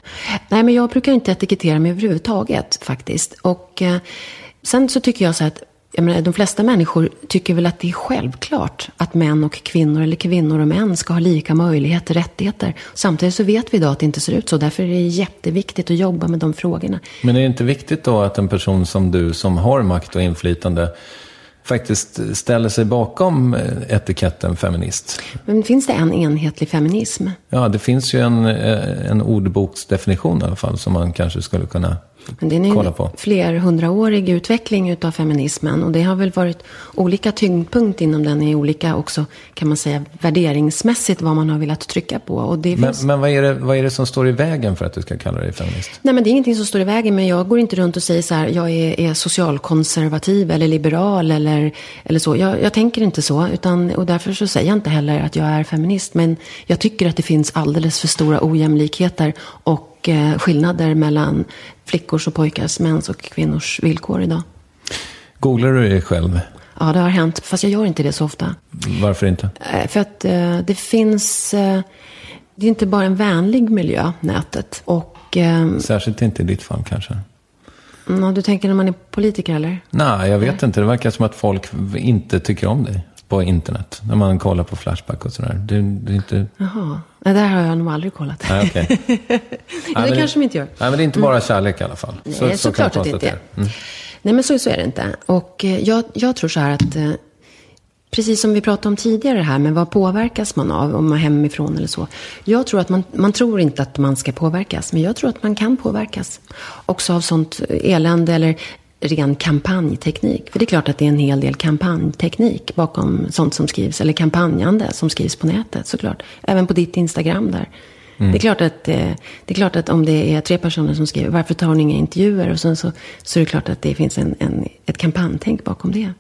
Nej, men jag brukar inte etikettera mig överhuvudtaget faktiskt. Och eh, sen så tycker jag så att jag menar, de flesta människor tycker väl att det är självklart att män och kvinnor, eller kvinnor och män, ska ha lika möjligheter, rättigheter. Samtidigt så vet vi idag att det inte ser ut så. Därför är det jätteviktigt att jobba med de frågorna. Men är det inte viktigt då att en person som du, som har makt och inflytande, faktiskt ställer sig bakom eh, etiketten feminist. Men finns det en enhetlig feminism? Ja, det finns ju en, eh, en ordboksdefinition i alla fall som man kanske skulle kunna Men det är en flerhundraårig utveckling utav feminismen. Och det har väl varit olika tyngdpunkt inom den i olika också, kan man säga, värderingsmässigt vad man har velat trycka på. Och det Men, finns... men vad, är det, vad är det som står i vägen för att du ska kalla dig feminist? Nej, men det är ingenting som står i vägen. Men jag går inte runt och säger så här, jag är, är socialkonservativ eller liberal eller, eller så. Jag, jag tänker inte så. Utan, och därför så säger jag inte heller att jag är feminist. Men jag tycker att det finns alldeles för stora ojämlikheter och eh, skillnader mellan flickors och pojkars, mäns och kvinnors villkor idag. Googlar du dig själv? Ja, det har hänt. Fast jag gör inte det så ofta. Varför inte? Eh, För att eh, det finns... Eh, det är inte bara en vänlig miljö, nätet. Och... Eh, Särskilt inte i ditt fall kanske. mm, du tänker när man är politiker, eller? Nej, jag vet inte. Det verkar som att folk inte tycker om dig på internet. När man kollar på Flashback och sådär. Det, det är inte... Jaha. Det där har jag nog aldrig kollat. Nej, okej. det men kanske de inte gör. Nej, men det är inte bara kärlek i alla fall. Nej, så, så såklart att det inte är. Mm. Nej, men så, så är det inte. Och eh, jag, jag tror så här att, eh, precis som vi pratade om tidigare här, men vad påverkas man av om man är hemifrån eller så? Jag tror att man, man tror inte att man ska påverkas, men jag tror att man kan påverkas. Också av sånt elände eller ren kampanjteknik. För det är klart att det är en hel del kampanjteknik bakom sånt som skrivs, eller kampanjande som skrivs på nätet såklart. Även på ditt Instagram där. Det, är klart att, eh, det är klart att om det är tre personer som skriver, varför tar ni inga intervjuer? Och sen så, så är det klart att det finns en, en, ett kampanjtänk bakom det.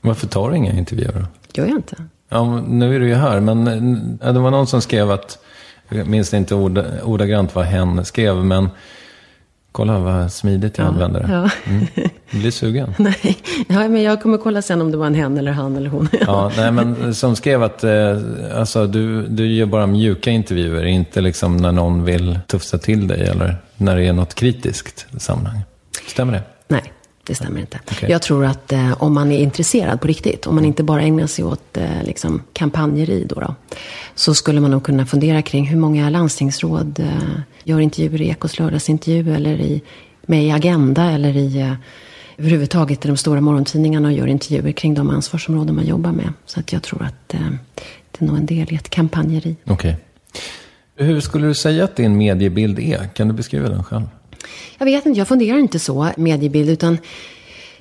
Varför tar du inga intervjuer då? Gör jag inte. Ja, nu är du ju här, men eh, det var någon som skrev att, jag minns inte ord, ordagrant vad hen skrev, men kolla vad smidigt jag använder det. Ja. Mm. Jag blir sugen. Nej, ja, men jag kommer kolla sen om det var en hen eller han eller hon. Ja, nej, men som skrev att eh, alltså, du, du gör bara mjuka intervjuer, inte liksom när någon vill tufsa till dig eller när det är något kritiskt sammanhang. Stämmer det? Nej, det stämmer inte. Okej. Jag tror att eh, om man är intresserad på riktigt, om man inte bara ägnar sig åt eh, liksom, kampanjeri då, då, så skulle man nog kunna fundera kring hur många landstingsråd eh, gör intervjuer i Ekots lördagsintervju eller i, med i Agenda eller i eh, överhuvudtaget i de stora morgontidningarna och gör intervjuer kring de ansvarsområden man jobbar med. Så att jag tror att eh, det är nog en del i ett kampanjeri. Okej. Hur skulle du säga att din mediebild är? Kan du beskriva den själv? Jag vet inte, jag funderar inte så mediebild utan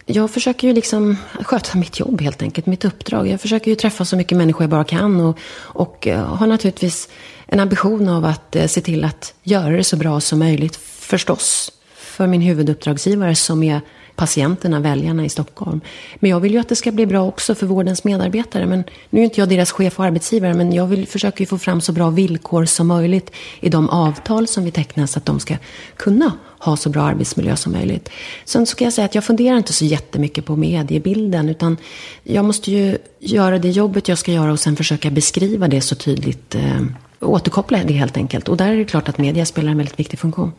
jag försöker ju liksom sköta mitt jobb helt enkelt, mitt uppdrag. Jag försöker ju träffa så mycket människor jag bara kan och, och eh, har naturligtvis en ambition av att eh, se till att göra det så bra som möjligt förstås för min huvuduppdragsgivare som är patienterna, väljarna i Stockholm. Men jag vill ju att det ska bli bra också för vårdens medarbetare. Men nu är inte jag deras chef och arbetsgivare, men jag vill försöka ju få fram så bra villkor som möjligt i de avtal som vi tecknar så att de ska kunna ha så bra arbetsmiljö som möjligt. Sen ska jag säga att jag funderar inte så jättemycket på mediebilden, utan jag måste ju göra det jobbet jag ska göra och sen försöka beskriva det så tydligt. Eh, återkoppla det helt enkelt. Och där är det klart att media spelar en väldigt viktig funktion.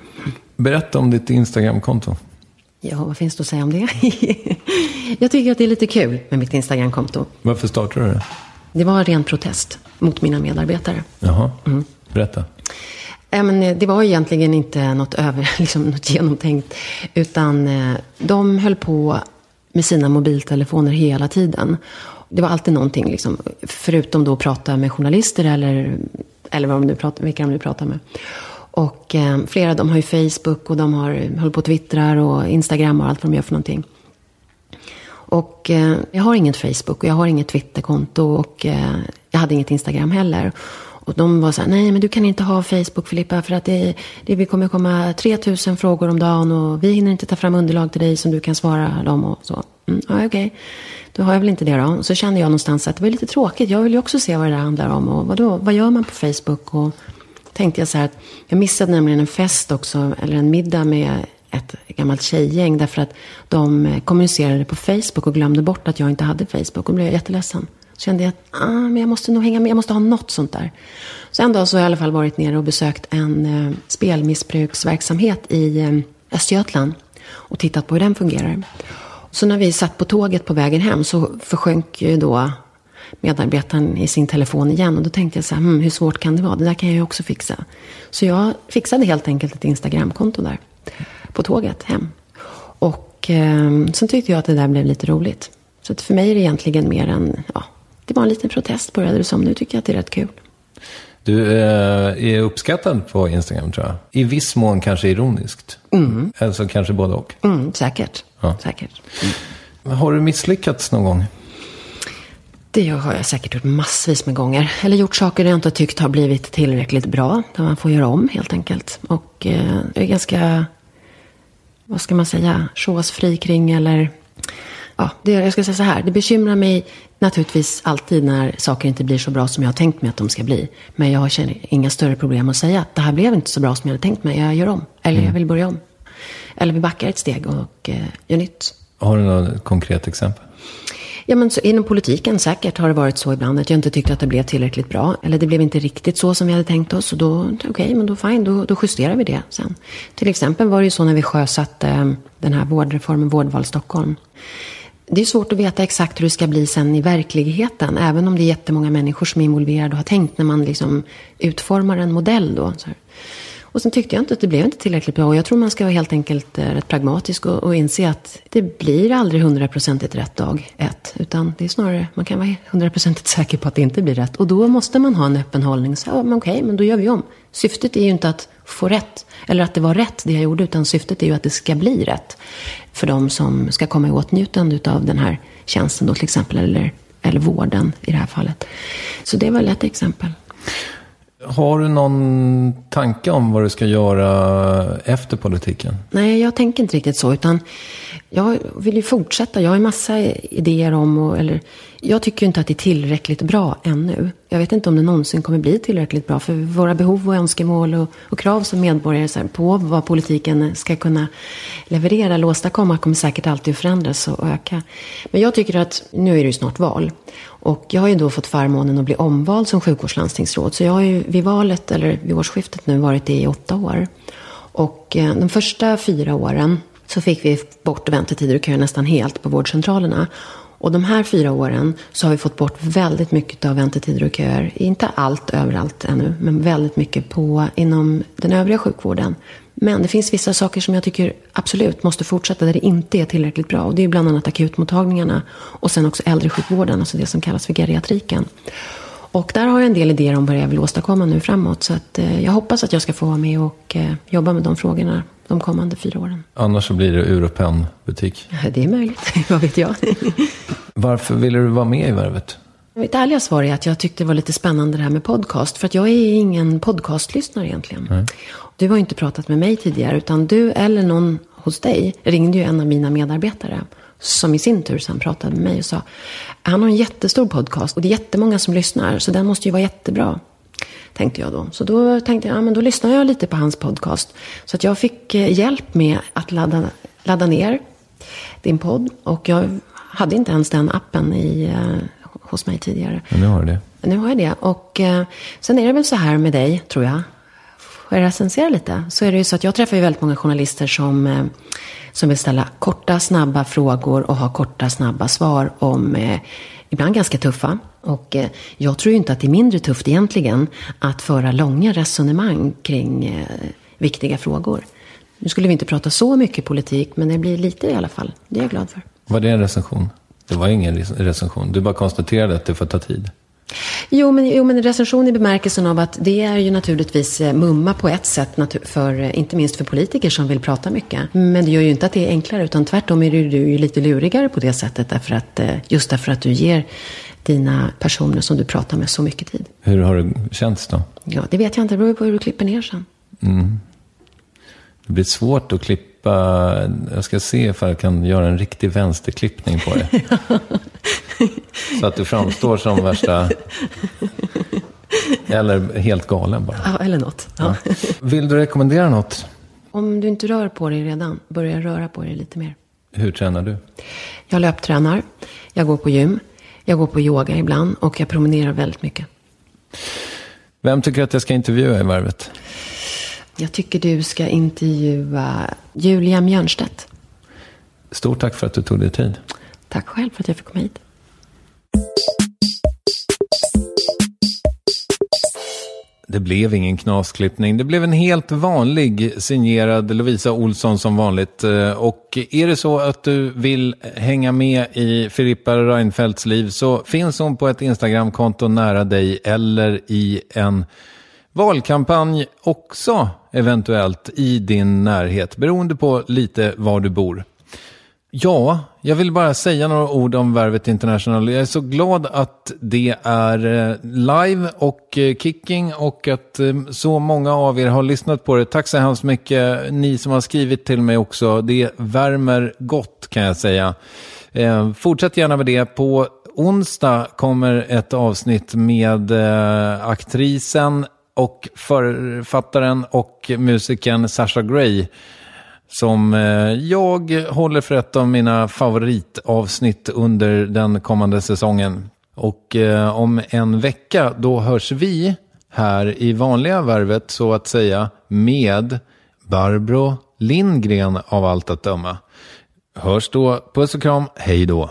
Berätta om ditt Instagramkonto. Ja, vad finns det att säga om det? jag tycker att det är lite kul med mitt Instagramkonto. Varför startade du det? Det var en ren protest mot mina medarbetare. Jaha, Mm. berätta. Ja, men eh, det var egentligen inte något, över, liksom, något genomtänkt. Utan eh, de höll på med sina mobiltelefoner hela tiden. Det var alltid någonting, liksom, förutom då att prata med journalister eller, eller vad de nu pratar, vilka de nu pratar med. Och eh, flera av dem har ju Facebook och de har, håller på och twittrar och Instagram och allt vad de gör för någonting. Och eh, jag har inget Facebook och jag har inget Twitterkonto och eh, jag hade inget Instagram heller. Och de var så här, nej men du kan inte ha Facebook Filippa för att det, det vi kommer komma 3000 frågor om dagen och vi hinner inte ta fram underlag till dig som du kan svara dem och så. Mm, ja, okej. Då har jag väl inte det då. Så kände jag någonstans att det var lite tråkigt. Jag vill ju också se vad det där handlar om och vadå, vad gör man på Facebook? Och tänkte jag så här att jag missade nämligen en fest också, eller en middag med ett gammalt tjejgäng därför att de eh, kommunicerade på Facebook och glömde bort att jag inte hade Facebook. Och då blev jag jätteledsen. Så kände jag att ah, men jag måste nog hänga med, jag måste ha något sånt där. Så en dag så har jag i alla fall varit nere och besökt en eh, spelmissbruksverksamhet i eh, Östergötland och tittat på hur den fungerar. Så när vi satt på tåget på vägen hem så försjönk ju då medarbetaren i sin telefon igen. Och då tänkte jag så här, hm, hur svårt kan det vara? Det där kan jag ju också fixa. Så jag fixade helt enkelt ett Instagramkonto där. På tåget hem. Och eh, sen tyckte jag att det där blev lite roligt. Så att för mig är det egentligen mer en, ja, det var en liten protest började det som. Nu tycker jag att det är rätt kul. Du eh, är uppskattad på Instagram tror jag. I viss mån kanske ironiskt. Mm. Alltså kanske både och. Mm, säkert. Ja. säkert. Har du misslyckats någon gång? Det har jag säkert gjort massvis med gånger. Eller gjort saker jag inte tyckt har blivit tillräckligt bra. Där man får göra om helt enkelt. Och eh, jag är ganska, vad ska man säga, chosefri kring eller... Ja, det, jag ska säga så här. Det bekymrar mig naturligtvis alltid när saker inte blir så bra som jag har tänkt mig att de ska bli. Men jag känner inga större problem att säga att det här blev inte så bra som jag hade tänkt mig. Jag gör om. Eller jag vill börja om. Eller vi backar ett steg och eh, gör nytt. Har du något konkret exempel? Ja, men så inom politiken säkert har det varit så ibland att jag inte tyckte att det blev tillräckligt bra. Eller det blev inte riktigt så som vi hade tänkt oss. Och då, okej, okay, men då fine, då, då justerar vi det sen. Till exempel var det ju så när vi sjösatte eh, den här vårdreformen Vårdval Stockholm. Det är svårt att veta exakt hur det ska bli sen i verkligheten. Även om det är jättemånga människor som är involverade och har tänkt när man liksom utformar en modell då. Och sen tyckte jag inte att det blev inte tillräckligt bra. Och jag tror man ska vara helt enkelt eh, rätt pragmatisk och, och inse att det blir aldrig hundraprocentigt rätt dag ett. Utan det är snarare, man kan vara hundraprocentigt säker på att det inte blir rätt. Och då måste man ha en öppen hållning. Så, ja, men okej, men då gör vi om. Syftet är ju inte att få rätt, eller att det var rätt det jag gjorde, utan syftet är ju att det ska bli rätt. För de som ska komma i åtnjutande av den här tjänsten då till exempel, eller, eller vården i det här fallet. Så det var ett exempel. Har du någon tanke om vad du ska göra efter politiken? Nej, jag tänker inte riktigt så. Utan jag vill ju fortsätta. Jag har en massa idéer om, och, eller jag tycker inte att det är tillräckligt bra ännu. Jag vet inte om det någonsin kommer bli tillräckligt bra. För våra behov och önskemål och, och krav som medborgare här, på vad politiken ska kunna leverera eller åstadkomma kommer säkert alltid att förändras och öka. Men jag tycker att nu är det ju snart val. Och jag har ju då fått förmånen att bli omvald som sjukvårdslandstingsråd. Så jag har ju vid valet, eller vid årsskiftet nu, varit det i åtta år. Och eh, de första fyra åren så fick vi bort väntetider och köer nästan helt på vårdcentralerna. Och de här fyra åren så har vi fått bort väldigt mycket av väntetider och köer. Inte allt överallt ännu, men väldigt mycket på, inom den övriga sjukvården. Men det finns vissa saker som jag tycker absolut måste fortsätta där det inte är tillräckligt bra. Och det är bland annat akutmottagningarna och sen också äldresjukvården, alltså det som kallas för geriatriken. Och där har jag en del idéer om vad jag vill åstadkomma nu framåt. Så att, eh, jag hoppas att jag ska få vara med och eh, jobba med de frågorna de kommande fyra åren. Annars så blir det ur och butik. Det är möjligt, vad vet jag. Varför ville du vara med i Värvet? Mitt ärliga svar är att jag tyckte det var lite spännande det här med podcast. För att jag är ingen podcastlyssnare egentligen. Mm. Du har ju inte pratat med mig tidigare. Utan du eller någon hos dig ringde ju en av mina medarbetare. Som i sin tur sen pratade med mig och sa. Han har en jättestor podcast och det är jättemånga som lyssnar. Så den måste ju vara jättebra. Tänkte jag då. Så då tänkte jag, ja men då lyssnar jag lite på hans podcast. Så att jag fick eh, hjälp med att ladda, ladda ner din podd. Och jag hade inte ens den appen i, eh, hos mig tidigare. Men nu har du det. Nu har jag det. Och eh, sen är det väl så här med dig, tror jag. Får jag recensera lite? Så är det ju så att jag träffar ju väldigt många journalister som, eh, som vill ställa korta, snabba frågor och ha korta, snabba svar om eh, ibland ganska tuffa. Och eh, jag tror ju inte att det är mindre tufft egentligen att föra långa resonemang kring eh, viktiga frågor. Nu skulle vi inte prata så mycket politik, men det blir lite i alla fall. Det är jag glad för. Var det en recension? Det var ingen recension. Du bara konstaterade att det får ta tid. Jo men, jo, men recension i bemärkelsen av att det är ju naturligtvis eh, mumma på ett sätt, för, eh, inte minst för politiker som vill prata mycket. Men det gör ju inte att det är enklare, utan tvärtom är du ju lite lurigare på det sättet, därför att, eh, just därför att du ger dina personer som du pratar med så mycket tid. Hur har det känts då? Ja, det vet jag inte. Det beror på hur du klipper ner sen. Mm. Det blir svårt att klippa jag ska se ifall jag kan göra en riktig vänsterklippning på det. Så att du framstår som värsta... Eller helt galen bara. Ja, eller något. Ja. Ja. Vill du rekommendera något? Om du inte rör på dig redan, börja röra på dig lite mer. Hur tränar du? Jag löptränar, jag går på gym, jag går på yoga ibland och jag promenerar väldigt mycket. Vem tycker att jag ska intervjua i Värvet? Jag tycker du ska intervjua Julia Mjörnstedt. Stort tack för att du tog dig tid. Tack själv för att jag fick komma hit. Det blev ingen knasklippning. Det blev en helt vanlig signerad Lovisa Olsson som vanligt. Eh, Och är det så att du vill hänga med i Filippa Reinfeldts liv så finns hon på ett Instagramkonto nära dig eller i en valkampanj också eventuellt i din närhet beroende på lite var du bor. Ja, jag vill bara säga några ord om Värvet International. Jag är så glad att det är eh, live och eh, kicking och att eh, så många av er har lyssnat på det. Tack så hemskt mycket, ni som har skrivit till mig också. Det värmer gott kan jag säga. Fortsätt gärna med det. På onsdag kommer ett avsnitt med aktrisen och författaren och musikern Sasha Gray som eh, jag håller för ett av mina favoritavsnitt under den kommande säsongen. Och eh, om en vecka då hörs vi här i vanliga värvet så att säga med Barbro Lindgren av allt att döma. Hörs då, puss och kram, hej då.